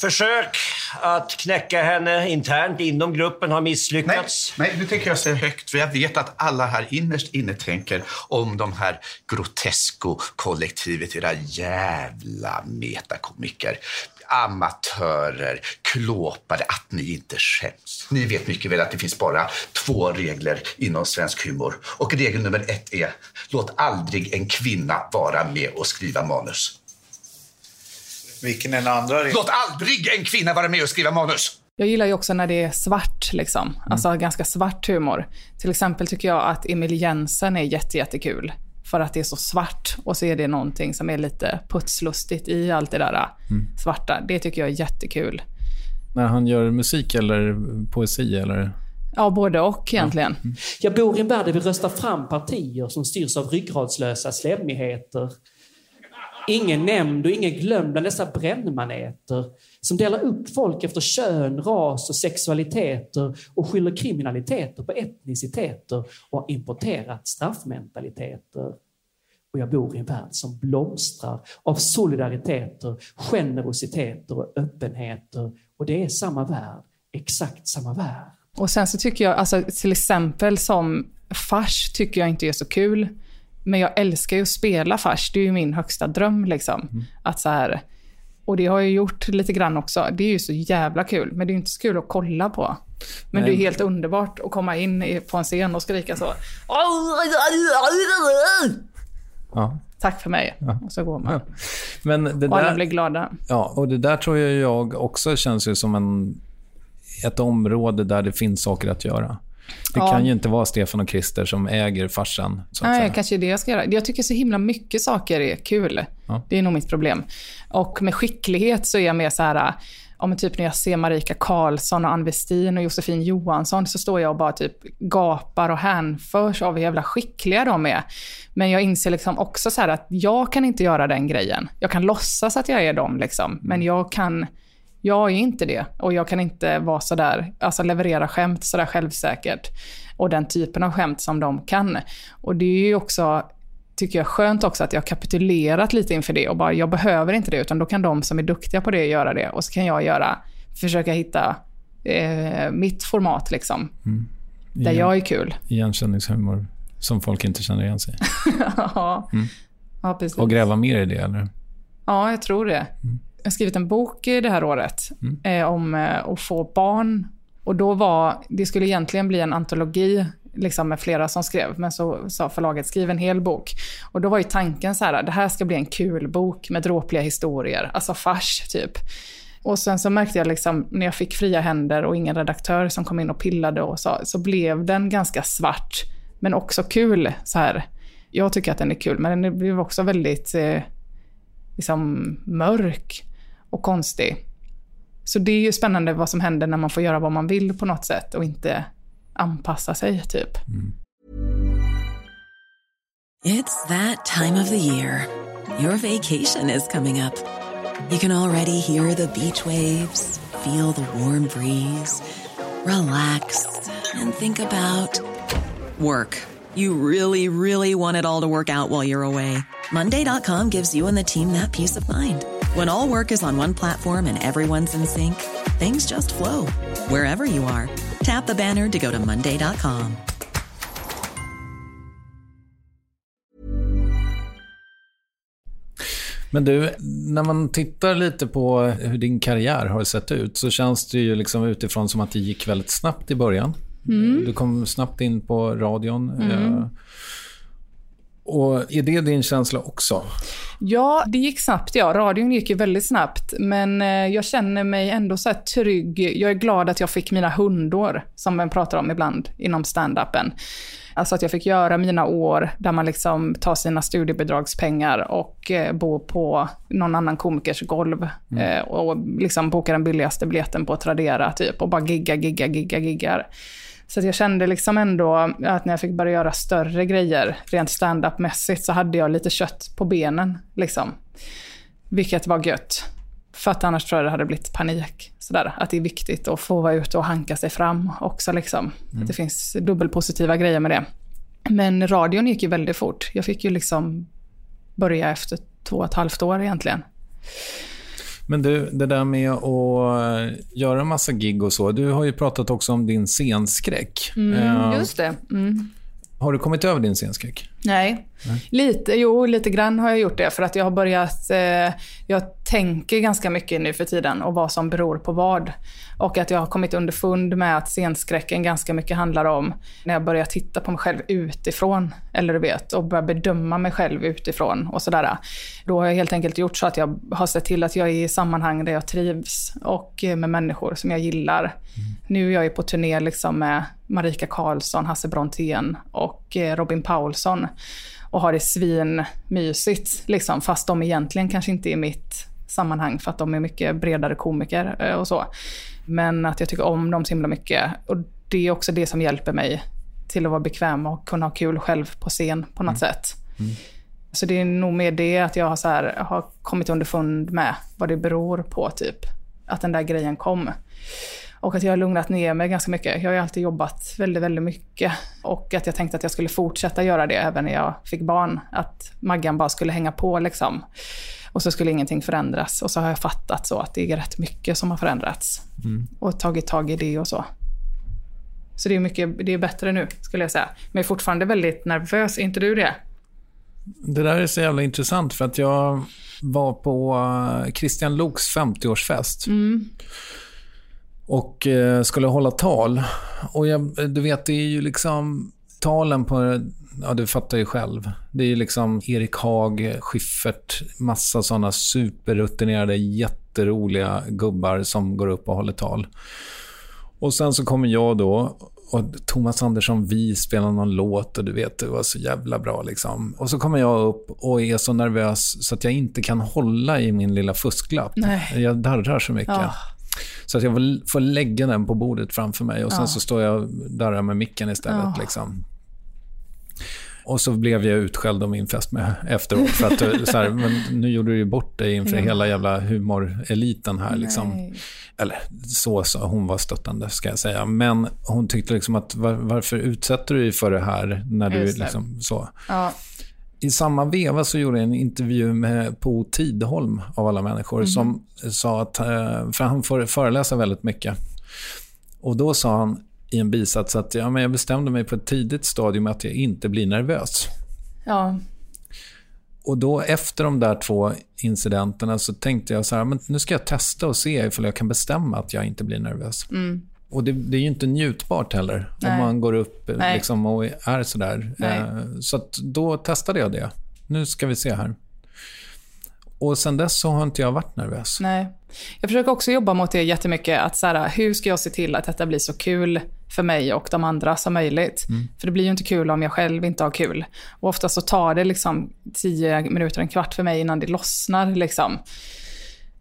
Försök att knäcka henne internt inom gruppen har misslyckats. Nej, nu tänker jag säga högt, för jag vet att alla här innerst inne tänker om de här Grotesco-kollektivet, era jävla metakomiker. Amatörer, klåpare, att ni inte skäms. Ni vet mycket väl att det finns bara två regler inom svensk humor. Och regel nummer ett är, låt aldrig en kvinna vara med och skriva manus. Vilken är den andra regeln? Låt aldrig en kvinna vara med och skriva manus! Jag gillar ju också när det är svart, liksom. alltså ganska svart humor. Till exempel tycker jag att Emil Jensen är jätte, jättekul. För att det är så svart och så är det någonting som är lite putslustigt i allt det där svarta. Det tycker jag är jättekul. När han gör musik eller poesi eller? Ja, både och egentligen. Jag bor i en värld där vi röstar fram partier som styrs av ryggradslösa slemmigheter. Ingen nämnd och ingen glömd bland dessa brännmaneter som delar upp folk efter kön, ras och sexualiteter och skyller kriminaliteter på etniciteter och har importerat straffmentaliteter. Och jag bor i en värld som blomstrar av solidariteter, generositeter och öppenheter. Och det är samma värld, exakt samma värld. Och sen så tycker jag, alltså till exempel som fars tycker jag inte är så kul. Men jag älskar ju att spela fars. Det är ju min högsta dröm liksom. Att så här, och det har jag gjort lite grann också. Det är ju så jävla kul. Men det är ju inte så kul att kolla på. Men Nej. det är helt underbart att komma in på en scen och skrika så. Ja. Tack för mig. Och så går man. Men det Och alla där, blir glada. ja, och det där tror jag jag också känns ju som en, ett område där det finns saker att göra. Det Ja. kan ju inte vara Stefan och Christer som äger farsan. Nej, säga. kanske det jag ska göra. Jag tycker så himla mycket saker är kul. Ja. Det är nog mitt problem. Och med skicklighet så är jag mer så här, ja, men typ när jag ser Marika Karlsson och Ann Westin och Josefin Johansson så står jag och bara typ gapar och hänförs av hur jävla skickliga de är. Men jag inser liksom också så här att jag kan inte göra den grejen. Jag kan låtsas att jag är dem liksom, men jag kan jag är inte det och jag kan inte vara så där, alltså leverera skämt så där självsäkert. Och den typen av skämt som de kan. Och det är ju också, tycker jag, skönt också att jag har kapitulerat lite inför det och bara, jag behöver inte det, utan då kan de som är duktiga på det göra det. Och så kan jag göra, försöka hitta eh, mitt format liksom. Där Igen- jag är kul. Igenkänningshumor som folk inte känner igen sig i. *laughs* ja. Mm. ja, precis. Och gräva mer i det, eller? Ja, jag tror det. Jag har skrivit en bok det här året eh, om eh, att få barn. Och då var, det skulle egentligen bli en antologi liksom med flera som skrev, men så sa förlaget skriv en hel bok. Och då var ju tanken så här, det här ska bli en kul bok med dråpliga historier, alltså fars typ. Och sen så märkte jag liksom, när jag fick fria händer och ingen redaktör som kom in och pillade och så, så blev den ganska svart, men också kul. så här. Jag tycker att den är kul, men den blev också väldigt eh, liksom mörk och konstig. Så det är ju spännande vad som händer när man får göra vad man vill på något sätt och inte anpassa sig, typ. It's that time of the year. Your vacation is coming up. You can already hear the beach waves, feel the warm breeze, relax, and think about work. You really, really want it all to work out while you're away. Monday.com gives you and the team that peace of mind. When all work is on one platform and everyone's in sync, things just flow wherever you are. Tap the banner to go to Monday.com. Men du, när man tittar lite på hur din karriär har sett ut så känns det ju liksom utifrån som att det gick väldigt snabbt i början. Mm. Du kom snabbt in på radion. Mm. Och är det din känsla också? Ja, det gick snabbt ja. Radion gick ju väldigt snabbt. Men eh, jag känner mig ändå så här trygg. Jag är glad att jag fick mina hundår, som man pratar om ibland inom stand-upen. Alltså att jag fick göra mina år där man liksom tar sina studiebidragspengar och eh, bor på någon annan komikers golv. Eh, och liksom bokar den billigaste biljetten på Tradera typ och bara gigga, gigga, gigga, giggar. Så jag kände liksom ändå att när jag fick börja göra större grejer, rent stand-up-mässigt, så hade jag lite kött på benen. Liksom. Vilket var gött. För att annars tror jag det hade blivit panik. Sådär. Att det är viktigt att få vara ute och hanka sig fram också. Liksom. Mm. Att det finns dubbelpositiva grejer med det. Men radion gick ju väldigt fort. Jag fick ju liksom börja efter två och ett halvt år egentligen. Men du, det där med att göra massa gig och så. Du har ju pratat också om din scenskräck. Mm, Eh, just det. Mm. Har du kommit över din scenskräck? Nej. Nej. Lite, jo, lite grann har jag gjort det. För att jag har börjat... Eh, jag tänker ganska mycket nu för tiden och vad som beror på vad. Och att jag har kommit underfund med att scenskräcken ganska mycket handlar om när jag börjar titta på mig själv utifrån. Eller du vet, och börjar bedöma mig själv utifrån och sådär. Då har jag helt enkelt gjort så att jag har sett till att jag är i sammanhang där jag trivs och med människor som jag gillar. Nu är jag på turné liksom med Marika Karlsson, Hasse Brontén och eh, Robin Paulsson och har det svinmysigt, liksom, fast de egentligen kanske inte är mitt sammanhang för att de är mycket bredare komiker eh, och så. Men att jag tycker om dem så himla mycket. Och det är också det som hjälper mig till att vara bekväm och kunna ha kul själv på scen på något sätt. Så det är nog mer det att jag har, så här, har kommit underfund med vad det beror på, typ. Att den där grejen kom. Och att jag har lugnat ner mig ganska mycket. Jag har ju alltid jobbat väldigt, väldigt mycket. Och att jag tänkte att jag skulle fortsätta göra det även när jag fick barn. Att Maggan bara skulle hänga på liksom. Och så skulle ingenting förändras. Och så har jag fattat så att det är rätt mycket som har förändrats. Mm. Och tagit tag i det och så. Så det är, mycket, det är bättre nu, skulle jag säga. Men jag är fortfarande väldigt nervös. Är inte du det? Det där är så jävla intressant för att jag var på eh, Christian Loks 50-årsfest. Mm. Och eh, skulle hålla tal. Och jag, du vet, det är ju liksom talen på, ja du fattar ju själv. Det är ju liksom Erik Haag, Schiffert, massa sådana superrutinerade, jätteroliga gubbar som går upp och håller tal. Och sen så kommer jag då och Thomas Andersson Vi spelar någon låt och du vet, det var så jävla bra liksom. Och så kommer jag upp och är så nervös så att jag inte kan hålla i min lilla fusklapp. Nej. Jag darrar så mycket. Ja. Så att jag får, lägga den på bordet framför mig och sen Ja. så står jag och darrar med micken istället. Ja. Liksom. Och så blev jag utskälld av min fästmö *laughs* efteråt. För att, eh, så här, men nu gjorde du ju bort dig inför Ja. hela jävla humoreliten här. Liksom. Eller så sa hon var stöttande, ska jag säga. Men hon tyckte liksom att var, varför utsätter du dig för det här när du liksom så. Ja. I samma veva så gjorde jag en intervju med Po Tidholm av alla människor Mhm. som sa att, eh, för han får föreläsa väldigt mycket. Och då sa han i en bisats att ja, men jag bestämde mig på ett tidigt stadium att jag inte blir nervös. Ja. Och då efter de där två incidenterna så tänkte jag så här, men nu ska jag testa och se ifall jag kan bestämma att jag inte blir nervös. Mm. Och det, det är ju inte njutbart heller Nej. om man går upp liksom, och är sådär. Eh, Så att då testade jag det. Nu ska vi se här. Och sen dess så har inte jag varit nervös. Nej. Jag försöker också jobba mot det jättemycket. Att så här, hur ska jag se till att detta blir så kul för mig och de andra som möjligt? Mm. För det blir ju inte kul om jag själv inte har kul. Och ofta så tar det liksom tio minuter, en kvart för mig innan det lossnar. Liksom.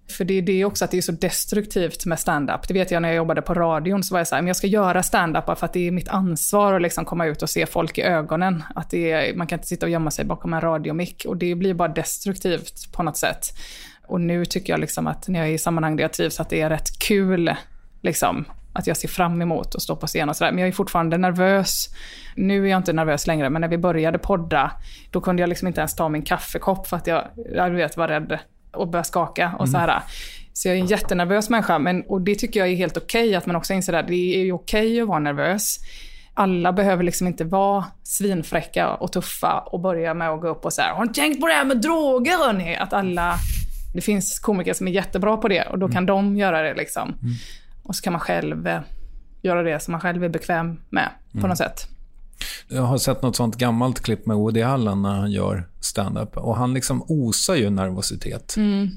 För det är också att det är så destruktivt med stand-up. Det vet jag när jag jobbade på radion, så var jag så här, men jag ska göra stand-up för att det är mitt ansvar att liksom komma ut och se folk i ögonen. Att det är, man kan inte sitta och gömma sig bakom en radiomick. Och det blir bara destruktivt på något sätt. Och nu tycker jag liksom att när jag är i sammanhang där jag trivs, att det är rätt kul. Liksom, att jag ser fram emot att stå på scen och sådär. Men jag är fortfarande nervös. Nu är jag inte nervös längre, men när vi började podda, då kunde jag liksom inte ens ta min kaffekopp för att jag, jag vet, var rädd och började skaka och så här. Så jag är en jättenervös människa, men, och det tycker jag är helt okej, att man också inser att det är ju okej att vara nervös. alla behöver liksom inte vara svinfräcka och tuffa och börja med att gå upp och säga “Har ni tänkt på det här med droger hörni?” Att alla... Det finns komiker som är jättebra på det och då kan de göra det liksom. Och så kan man själv eh, göra det som man själv är bekväm med på Mm. något sätt. Jag har sett något sånt gammalt klipp med Woody Allen när han gör stand-up. Och han liksom osar ju nervositet. Mm.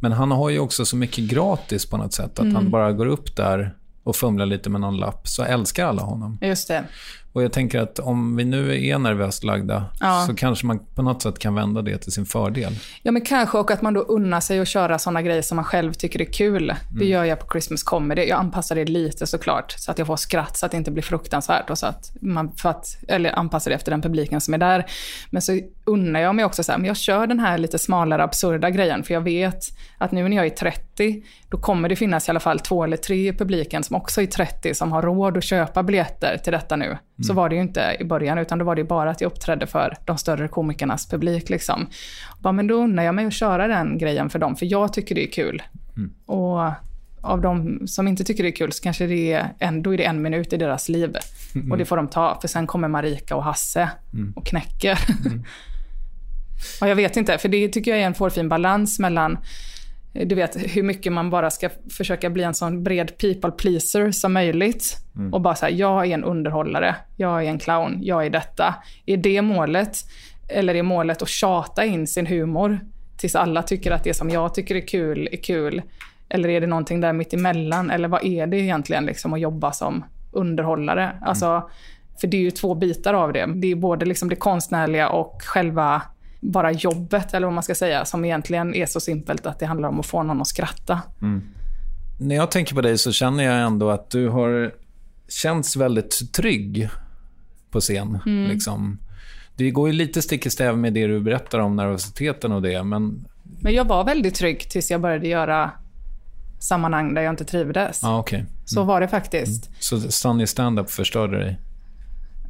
Men han har ju också så mycket gratis på något sätt. Att Mm. han bara går upp där och fumlar lite med någon lapp, så älskar alla honom. Just det. Och jag tänker att om vi nu är nervöst lagda, Ja. så kanske man på något sätt kan vända det till sin fördel. Ja, men kanske och att man då unnar sig att köra såna grejer som man själv tycker är kul. Det Mm. gör jag på Christmas Comedy. Jag anpassar det lite såklart, så att jag får skratt, så att det inte blir fruktansvärt. Och så att man, för att, eller anpassar det efter den publiken som är där. Men så unnar jag mig också så här, men jag kör den här lite smalare, absurda grejen. För jag vet att nu när jag är 30, då kommer det finnas i alla fall två eller tre i publiken som också är 30, som har råd att köpa biljetter till detta nu. Så var det ju inte i början, utan då var det bara att jag uppträdde för de större komikernas publik. Liksom. Bara, men då unnar jag mig att köra den grejen för dem, för jag tycker det är kul. Och av de som inte tycker det är kul så kanske det är, en, då är det en minut i deras liv. Mm. Och det får de ta, för sen kommer Marika och Hasse Mm. och knäcker. *laughs* och jag vet inte, för det tycker jag är en hårfin balans mellan du vet, hur mycket man bara ska försöka bli en sån bred people pleaser som möjligt. Mm. Och bara säga, jag är en underhållare, jag är en clown, jag är detta. Är det målet? Eller är målet att tjata in sin humor tills alla tycker att det som jag tycker är kul är kul? Eller är det någonting där mitt emellan? Eller vad är det egentligen liksom att jobba som underhållare? Alltså, för det är ju två bitar av det. Det är både liksom det konstnärliga och själva bara jobbet, eller vad man ska säga, som egentligen är så simpelt att det handlar om att få någon att skratta. När jag tänker på dig så känner jag ändå att du har känts väldigt trygg på scen. Mm. Liksom. Det går ju lite stick i stäv med det du berättar om nervositeten och det, men Men jag var väldigt trygg tills jag började göra sammanhang där jag inte trivdes. ja, okej. Så var det faktiskt. Så Sunny stand-up förstörde dig?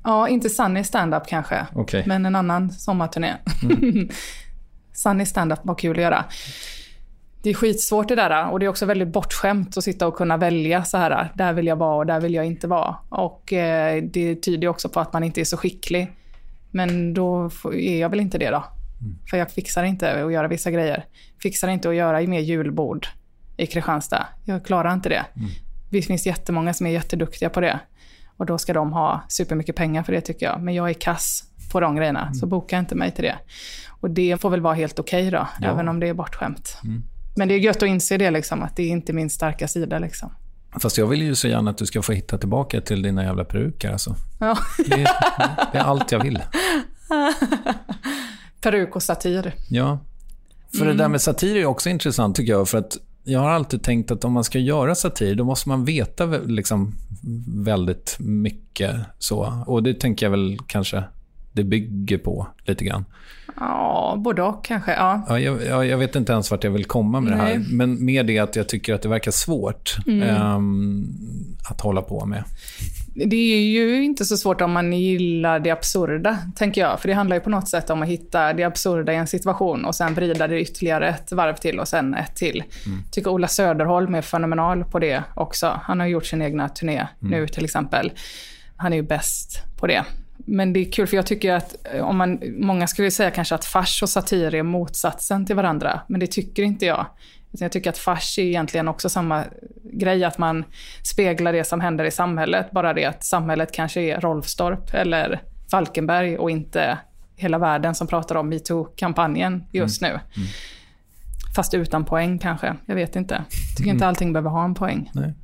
Ja, inte Sunny stand-up kanske, Okej. men en annan sommarturné. *laughs* Sunny stand-up var kul att göra. Det är skitsvårt det där och det är också väldigt bortskämt att sitta och kunna välja så här, där vill jag vara och där vill jag inte vara. Och eh, det tyder också på att man inte är så skicklig. Men då är jag väl inte det då. För jag fixar inte att göra vissa grejer. Fixar inte att göra mer julbord i Kristianstad. Jag klarar inte det. Det finns jättemånga som är jätteduktiga på det. Och då ska de ha supermycket pengar för det tycker jag. Men jag är kass på de grejerna, så boka inte mig till det. Och det får väl vara helt okej då, Ja. även om det är bortskämt. Men det är gött att inse det, liksom, att det är inte min starka sida. Liksom. Fast jag vill ju så gärna att du ska få hitta tillbaka till dina jävla peruker. Alltså. Ja. Det, det är allt jag vill. *laughs* Peruk och satir. Ja. För det där med satir är också intressant tycker jag. För att jag har alltid tänkt att om man ska göra satir, då måste man veta liksom väldigt mycket. så. Och det tänker jag väl kanske det bygger på lite grann. Ja, både och kanske. Ja. Ja, jag, jag, vet inte ens vart jag vill komma med det här. Nej. Men med det att jag tycker att det verkar svårt Mm. ehm, att hålla på med. Det är ju inte så svårt om man gillar det absurda, tänker jag. För det handlar ju på något sätt om att hitta det absurda i en situation och sen vrida det ytterligare ett varv till och sen ett till. tycker Ola Söderholm är fenomenal på det också. Han har gjort sin egna turné nu till exempel. Han är ju bäst på det. Men det är kul för jag tycker att eh, om man, många skulle säga kanske att fars och satir är motsatsen till varandra. Men det tycker inte jag. Jag tycker att fars är egentligen också samma grej, att man speglar det som händer i samhället. Bara det att samhället kanske är Rolfstorp eller Falkenberg och inte hela världen som pratar om metoo-kampanjen just nu. Fast utan poäng kanske, jag vet inte. Tycker inte allting behöver ha en poäng. Nej.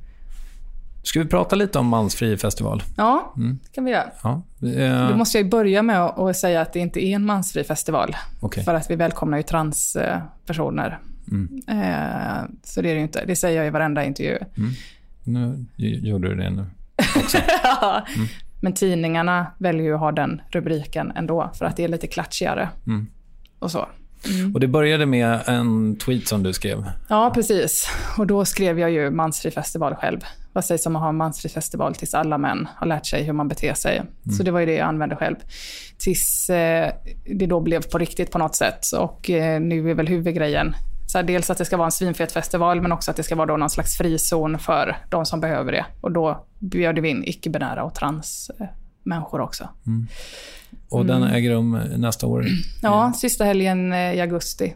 Ska vi prata lite om Mansfri festival? Ja, Mm. det kan vi göra. Ja. eh, Då måste jag börja med att säga att det inte är en mansfri festival. Okej. För att vi välkomnar ju transpersoner. Mm. Eh, Så det är det ju inte. Det säger jag i varenda intervju. Mm. Nu gjorde du det nu. Mm. *laughs* Men tidningarna väljer ju att ha den rubriken ändå, för att det är lite klatschigare Mm. och så. Och det började med en tweet som du skrev. Ja, precis. Och då skrev jag ju mansfri festival själv. Vad sägs om att ha en mansfri festival tills alla män har lärt sig hur man beter sig? Så det var ju det jag använde själv. Tills eh, det då blev på riktigt på något sätt. Och eh, nu är väl huvudgrejen Så här, dels att det ska vara en svinfet festival, men också att det ska vara då någon slags frizon för de som behöver det. Och då bjöd vi in icke-binära och trans eh, människor också. Mm. Och den Mm. äger rum nästa år? *clears throat* Ja, sista helgen eh, i augusti.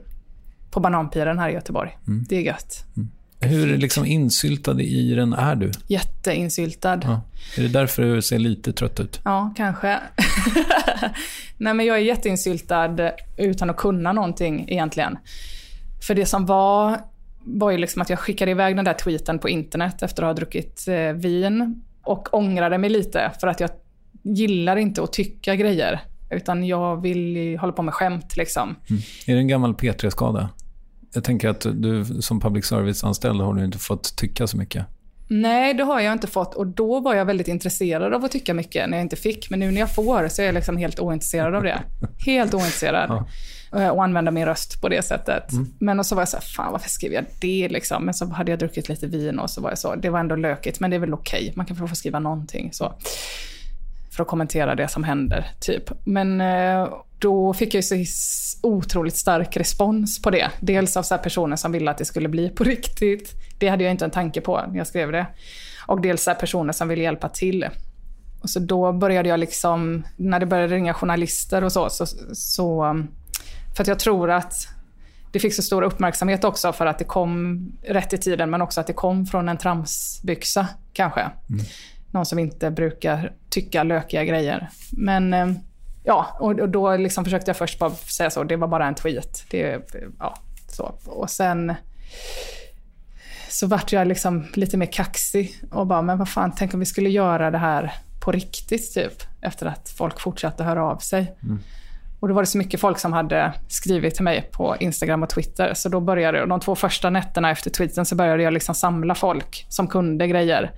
På Bananpiren här i Göteborg. Mm. Det är gött. Hur liksom insyltad i den är du? Jätteinsyltad. Ja. Är det därför du ser lite trött ut? Ja, kanske. *laughs* Nej, men jag är jätteinsyltad utan att kunna någonting egentligen. För det som var, var ju liksom att jag skickade iväg den där tweeten på internet efter att ha druckit eh, vin. Och ångrade mig lite för att jag gillar inte att tycka grejer. Utan jag vill hålla på med skämt liksom. Mm. Är det en gammal P3-skada? Jag tänker att du som public service-anställd har du inte fått tycka så mycket. Nej, det har jag inte fått. Och då var jag väldigt intresserad av att tycka mycket när jag inte fick. Men nu när jag får så är jag liksom helt ointresserad av det. *laughs* Helt ointresserad. Ja. Eh, Och använda min röst på det sättet. Mm. Men och så var jag så här, fan varför skrev jag det liksom? Men så hade jag druckit lite vin och så var jag så, det var ändå lökigt, men det är väl okej. Man kan få skriva någonting så. För att kommentera det som händer, typ. Men eh, då fick jag ju så otroligt stark respons på det. Dels av så här personer som ville att det skulle bli på riktigt. Det hade jag inte en tanke på när jag skrev det. Och dels så här personer som ville hjälpa till. Och så då började jag liksom, när det började ringa journalister och så, så, så för att jag tror att det fick så stor uppmärksamhet också för att det kom rätt i tiden, men också att det kom från en tramsbyxa kanske. Någon som inte brukar tycka lökiga grejer. Men eh, ja, och, då liksom försökte jag först bara säga så, det var bara en tweet. Det, ja, så. Och sen så vart jag liksom lite mer kaxig och bara, men vad fan, tänk om vi skulle göra det här på riktigt typ. Efter att folk fortsatte höra av sig. Och då var det så mycket folk som hade skrivit till mig på Instagram och Twitter. Så då började jag, de två första nätterna efter tweeten så började jag liksom samla folk som kunde grejer.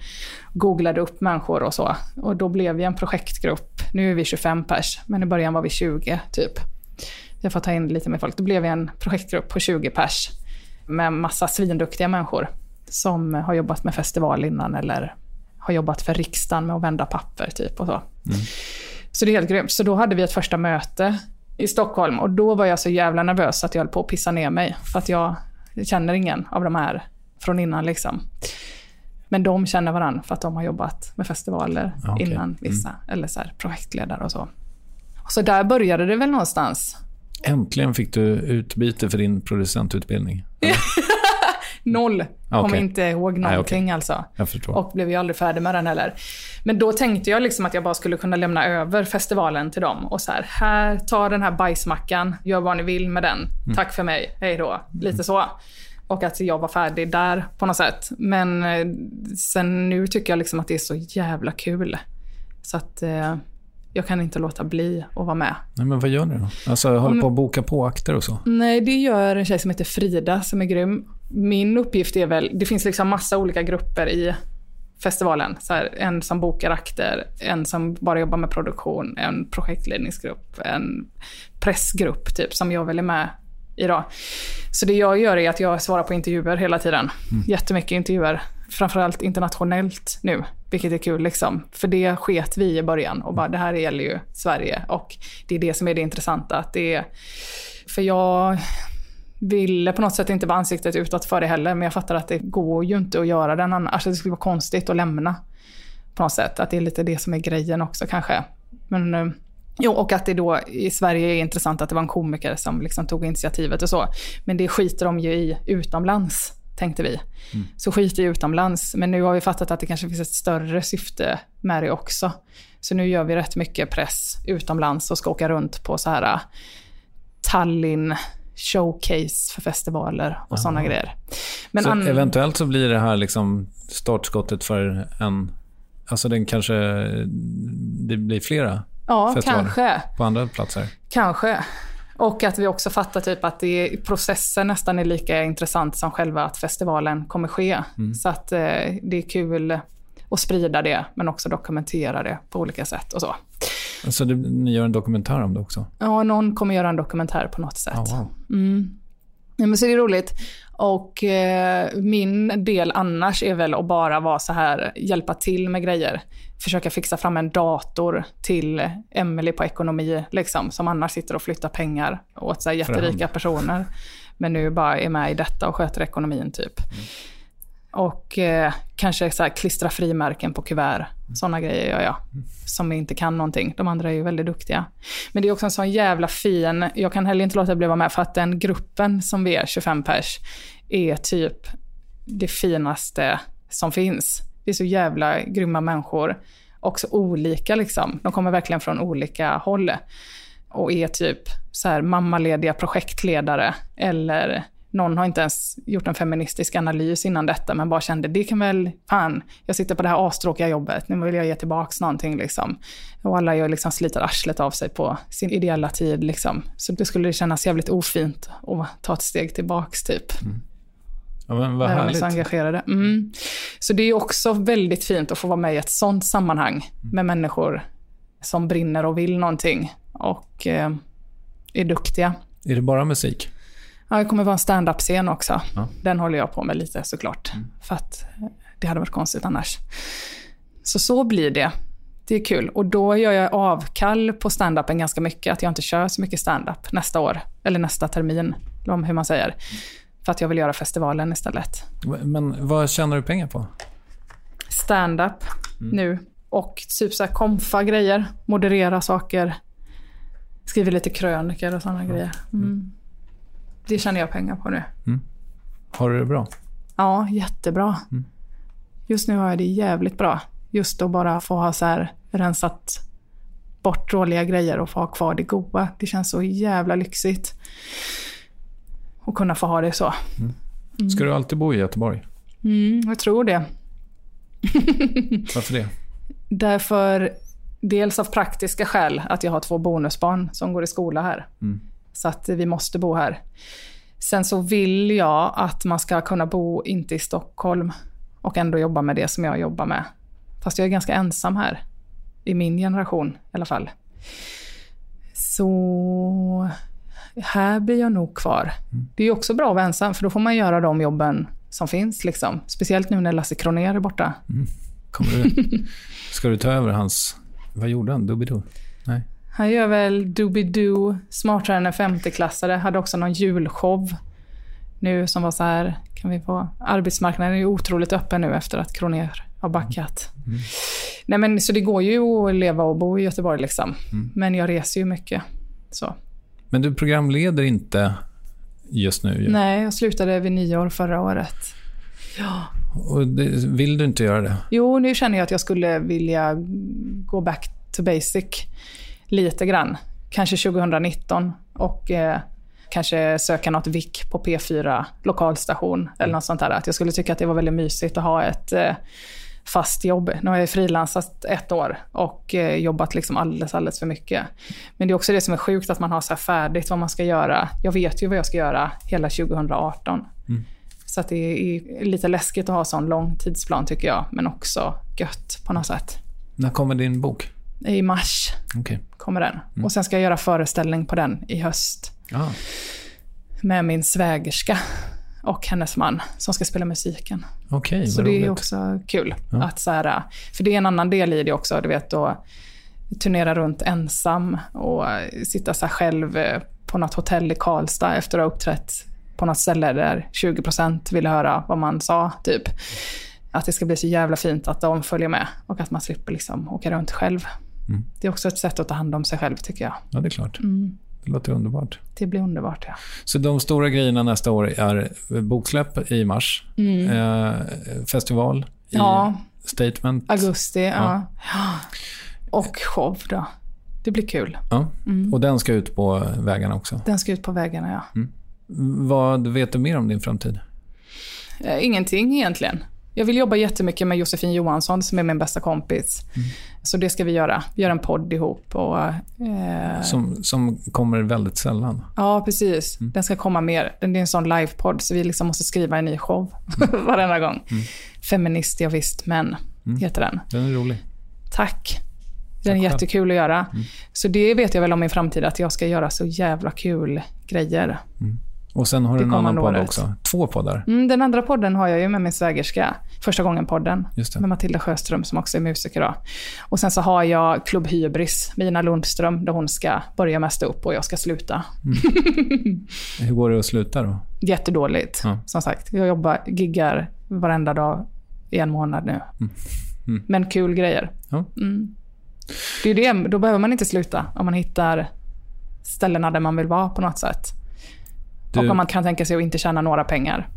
Googlade upp människor och så. Och då blev vi en projektgrupp. Nu är vi 25 pers, men i början var vi 20 typ. Jag får ta in lite mer folk. Då blev vi en projektgrupp på 20 pers. Med massa svinduktiga människor. Som har jobbat med festival innan eller har jobbat för riksdagen med att vända papper typ och så. Mm. Så det är helt grymt. Så då hade vi ett första möte i Stockholm och då var jag så jävla nervös att jag höll på att pissa ner mig. För att jag känner ingen av de här från innan liksom. Men de känner varandra för att de har jobbat med festivaler Ja, okej. innan vissa. Eller så här, projektledare och så. Så där började det väl någonstans. Äntligen fick du utbyte för din producentutbildning. *laughs* Noll. Ah, Kommer okej. inte ihåg Nej, någonting okej. alltså. Jag förstår. Och blev ju aldrig färdig med den heller. Men då tänkte jag liksom att jag bara skulle kunna lämna över festivalen till dem. Och så här, här, ta den här bajsmackan, gör vad ni vill med den. Mm. Tack för mig, hej då. Lite så. Och att jag var färdig där på något sätt. Men eh, sen nu tycker jag liksom att det är så jävla kul. Så att eh, jag kan inte låta bli att vara med. Nej, men vad gör ni då? Alltså, håller på att boka på akter och så? Nej, det gör en tjej som heter Frida som är grym. Min uppgift är väl, det finns liksom massa olika grupper i festivalen. Så här, en som bokar akter, en som bara jobbar med produktion, en projektledningsgrupp, en pressgrupp typ som jag väl är med i då. Så det jag gör är att jag svarar på intervjuer hela tiden. Jättemycket intervjuer. Framförallt internationellt nu, vilket är kul liksom. För det sket vi i början och bara det här gäller ju Sverige och det är det som är det intressanta. Att det är, för jag ville på något sätt inte vara ansiktet utåt för det heller, men jag fattar att det går ju inte att göra den annars. Alltså det skulle vara konstigt att lämna på något sätt. Att det är lite det som är grejen också kanske. Men, eh, jo, och att det då i Sverige är intressant att det var en komiker som liksom tog initiativet och så. Men det skiter de ju i utomlands, tänkte vi. Så skit i utomlands. Men nu har vi fattat att det kanske finns ett större syfte med det också. Så nu gör vi rätt mycket press utomlands och ska åka runt på så här eh, Tallinn showcase för festivaler och sådana grejer. Men så an- eventuellt så blir det här liksom startskottet för en... Alltså den kanske... Det blir flera Ja, festivaler kanske. på andra platser. Kanske. Och att vi också fattar typ att det, processen nästan är lika intressant som själva att festivalen kommer ske. Mm. Så att eh, det är kul att sprida det, men också dokumentera det på olika sätt och så. Alltså det, ni gör en dokumentär om det också? Ja, någon kommer göra en dokumentär på något sätt. Ja, wow. Mm. Ja, men så det är roligt. Och eh, min del annars är väl att bara vara så här, hjälpa till med grejer. Försöka fixa fram en dator till Emily på ekonomi, liksom, som annars sitter och flyttar pengar åt så här, jätterika personer. Men nu bara är med i detta och sköter ekonomin typ. Och eh, kanske så här, klistra frimärken på kuvert. Sådana grejer gör jag. Som inte kan någonting. De andra är ju väldigt duktiga. Men det är också en sån jävla fin... Jag kan heller inte låta bli att vara med för att den gruppen som vi är, 25 pers, är typ det finaste som finns. Det är så jävla grymma människor. Också olika liksom. De kommer verkligen från olika håll. Och är typ så här mammalediga projektledare. Eller någon har inte ens gjort en feministisk analys innan detta, men bara kände det kan väl, fan, jag sitter på det här astråkiga jobbet, nu vill jag ge tillbaks någonting liksom. Och alla gör liksom sliter arslet av sig på sin ideella tid liksom. Så det skulle kännas jävligt ofint att ta ett steg tillbaks typ. Ja, men vad härligt. så engagerade. Mm. Så det är också väldigt fint att få vara med i ett sånt sammanhang med människor som brinner och vill någonting och eh, är duktiga. Är det bara musik? Ja, det kommer vara en stand-up-scen också. Ja. Den håller jag på med lite såklart. För att eh, det hade varit konstigt annars. Så så blir det. Det är kul. Och då gör jag avkall på stand-upen ganska mycket. Att jag inte kör så mycket stand-up nästa år. Eller nästa termin, om hur man säger. För att jag vill göra festivalen istället. Men vad tjänar du pengar på? Stand-up nu. Och typ så här komfa grejer. Moderera saker. Skriver lite krönikor och sådana grejer. Mm. Det tjänar jag pengar på nu. Har du det bra? Ja, jättebra. Just nu har jag det jävligt bra. Just att bara få ha så här rensat bort dåliga grejer och få ha kvar det goda. Det känns så jävla lyxigt. Att kunna få ha det så. Ska du alltid bo i Göteborg? Mm, jag tror det. *laughs* Varför det? Därför, dels av praktiska skäl, att jag har två bonusbarn som går i skola här. Mm. Så att vi måste bo här. Sen så vill jag att man ska kunna bo inte i Stockholm och ändå jobba med det som jag jobbar med. Fast jag är ganska ensam här. I min generation i alla fall. Så här blir jag nog kvar. Det är också bra att vara ensam, för då får man göra de jobben som finns. Liksom. Speciellt nu när Lasse Kronér är borta. Kommer du, *laughs* ska du ta över hans... Vad gjorde han? Doobidoo? Han gör väl Doobidoo, Smartare än en femteklassare, hade också någon julshow nu som var så här, kan vi få... Arbetsmarknaden är ju otroligt öppen nu efter att Kronér har backat. Nej men så det går ju att leva och bo i Göteborg liksom. Men jag reser ju mycket. Så. Men du programleder inte just nu ju. Nej, jag slutade vid nyår förra året. Ja. Och det, vill du inte göra det? Jo, nu känner jag att jag skulle vilja gå back to basic lite grann. Kanske 2019 och eh, kanske söka något VIK på P4 lokalstation eller något sånt där. Att jag skulle tycka att det var väldigt mysigt att ha ett eh, fast jobb. Nu har jag frilansat ett år och eh, jobbat liksom alldeles, alldeles för mycket. Men det är också det som är sjukt, att man har så här färdigt vad man ska göra. Jag vet ju vad jag ska göra hela 2018. Så att det är lite läskigt att ha sån lång tidsplan tycker jag, men också gött på något sätt. När kommer din bok? I mars Okej. kommer den. Och sen ska jag göra föreställning på den i höst Ah. med min svägerska och hennes man som ska spela musiken. Okej, Så det är roligt. också kul. Ja. Att så här, för det är en annan del i det också, du vet att turnera runt ensam och sitta så själv eh, på något hotell i Karlstad efter att ha uppträtt på något ställe där 20% ville höra vad man sa, typ. Att det ska bli så jävla fint att de följer med och att man slipper liksom åka runt själv. Mm. Det är också ett sätt att ta hand om sig själv, tycker jag. Ja, det är klart. Mm. Det låter underbart. Det blir underbart, ja. Så de stora grejerna nästa år är boksläpp i mars, Mm. eh, festival i Ja. Statement. Augusti, ja. Ja. *gasps* Och show då. Det blir kul. Ja. Mm. Och den ska ut på vägarna också. Den ska ut på vägarna, ja. Vad vet du mer om din framtid? Eh, Ingenting egentligen. Jag vill jobba jättemycket med Josefin Johansson som är min bästa kompis. Så det ska vi göra. Vi gör en podd ihop. Och, eh, Som, som kommer väldigt sällan. Ja, precis. Den ska komma mer. Den är en sån livepodd, så vi liksom måste skriva en ny show *laughs* varenda gång. Feminist, ja, visst, men heter den. Den är rolig. Tack. Den är själv. jättekul att göra. Så det vet jag väl om min framtid, att jag ska göra så jävla kul grejer. Och sen har du en annan podd året. också. Två poddar. Mm, den andra podden har jag ju med min svägerska. Första gången-podden. Med Matilda Sjöström som också är musiker. Då. Och sen så har jag Klubb Hybris med Ina Lundström där hon ska börja med upp och jag ska sluta. Hur går det att sluta då? *laughs* Jättedåligt, Ja. som sagt. Jag jobbar, giggar varenda dag i en månad nu. Mm. Men kul grejer. Ja. Mm. Det är det, då behöver man inte sluta om man hittar ställena där man vill vara på något sätt. Du- Och om man kan tänka sig att inte tjäna några pengar.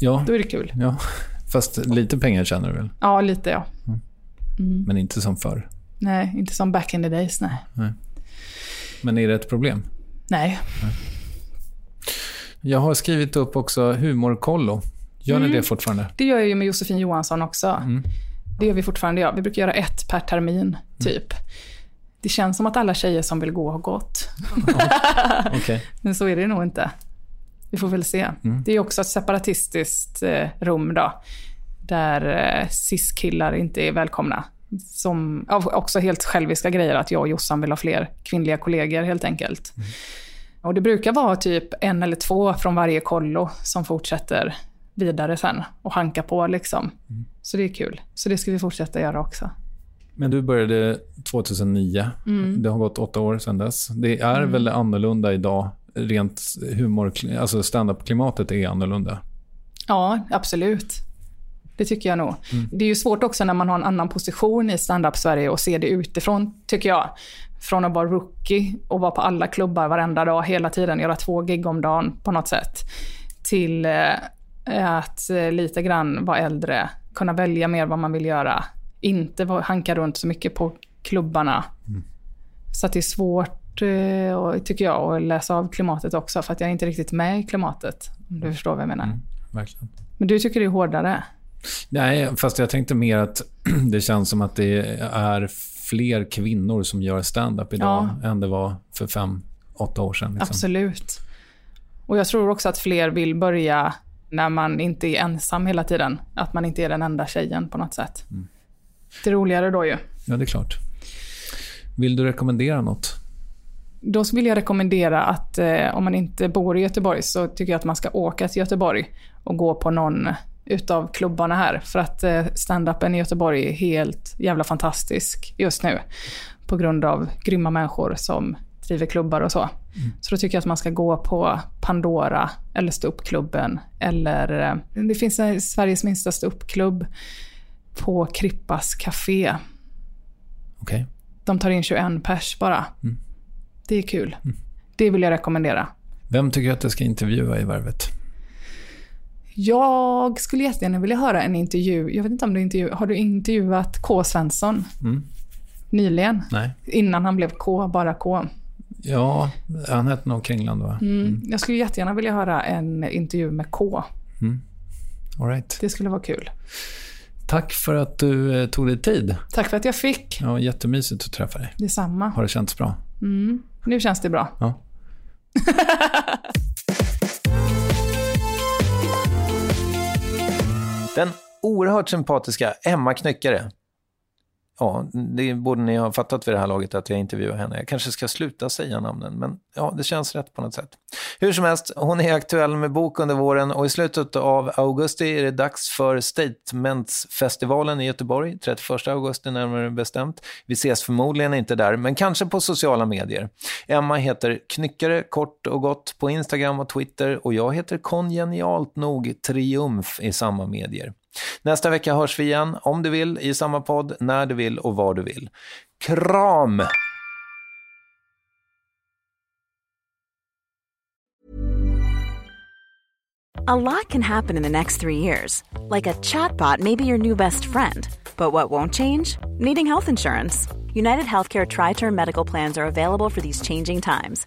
Ja. Då är det kul. ja. Fast lite pengar känner du väl? Ja, lite ja. Men inte som förr. Nej, inte som back in the days, nej. Men är det ett problem? Nej. Jag har skrivit upp också humorkollo. Gör ni Mm. det fortfarande? Det gör jag ju med Josefin Johansson också. Mm. Det gör vi fortfarande, ja. Vi brukar göra ett per termin, typ. Det känns som att alla tjejer som vill gå har gått. *laughs* Okej. Men så är det nog inte. Vi får väl se. Mm. Det är också ett separatistiskt eh, rum då. Där eh, cis-killar inte är välkomna. Som, också helt själviska grejer, att jag och Jossan vill ha fler kvinnliga kollegor helt enkelt. Och det brukar vara typ en eller två från varje kollo som fortsätter vidare sen och hanka på liksom. Så det är kul. Så det ska vi fortsätta göra också. Men du började 2009. Mm. Det har gått åtta år sedan dess. Det är Mm. väl annorlunda idag? Rent humor, alltså standup-klimatet är annorlunda. Ja, absolut. Det tycker jag nog. Det är ju svårt också när man har en annan position i stand-up-Sverige och se det utifrån, tycker jag. Från att vara rookie och vara på alla klubbar varenda dag, hela tiden, göra två gig om dagen på något sätt. Till eh, att eh, lite grann vara äldre, kunna välja mer vad man vill göra. Inte hanka runt så mycket på klubbarna. Så att det är svårt, eh, och, tycker jag, att läsa av klimatet också, för att jag är inte riktigt med i klimatet. Om du förstår vad jag menar. Verkligen. Men du tycker det är hårdare? Nej, fast jag tänkte mer att *clears throat* det känns som att det är fler kvinnor som gör stand-up idag än det var för fem, åtta år sedan. Liksom. Absolut. Och jag tror också att fler vill börja när man inte är ensam hela tiden. Att man inte är den enda tjejen på något sätt. Det är roligare då ju. Ja, det är klart. Vill du rekommendera något? Då vill jag rekommendera att eh, om man inte bor i Göteborg så tycker jag att man ska åka till Göteborg och gå på någon utav klubbarna här. För att eh, stand-upen i Göteborg är helt jävla fantastisk just nu. På grund av grymma människor som driver klubbar och så. Så då tycker jag att man ska gå på Pandora eller ståuppklubben. Eller eh, det finns en Sveriges minsta ståuppklubb på Krippas Café. Okej. De tar in 21 pers bara. Mm. Det är kul. Det vill jag rekommendera. Vem tycker att jag ska intervjua i Värvet? Jag skulle jättegärna vilja höra en intervju. Jag vet inte om du intervju, har du intervjuat K. Svensson Mm. nyligen? Nej. Innan han blev K, bara K. Ja, han hette nog Kringland, va? Mm. Jag skulle jättegärna vilja höra en intervju med K. Mm. All right. Det skulle vara kul. Tack för att du eh, tog dig tid. Tack för att jag fick. Ja, jättemysigt att träffa dig. Detsamma. Har det känts bra? Mm. Nu känns det bra. Ja. *laughs* Den oerhört sympatiska Emma Knyckare. Ja, det borde ni ha fattat vid det här laget att jag intervjuar henne. Jag kanske ska sluta säga namnen, men ja, det känns rätt på något sätt. Hur som helst, hon är aktuell med bok under våren och i slutet av augusti är det dags för Statementsfestivalen i Göteborg, 31 augusti närmare bestämt. Vi ses förmodligen inte där, men kanske på sociala medier. Emma heter Knyckare kort och gott på Instagram och Twitter och jag heter kongenialt nog Triumf i samma medier. Nästa vecka hörs vi igen, om du vill, i samma podd, när du vill och var du vill. Kram! A lot can happen in the next three years. Like a chatbot may be your new best friend. But what won't change? Needing health insurance. United Healthcare Tri Term Medical Plans are available for these changing times.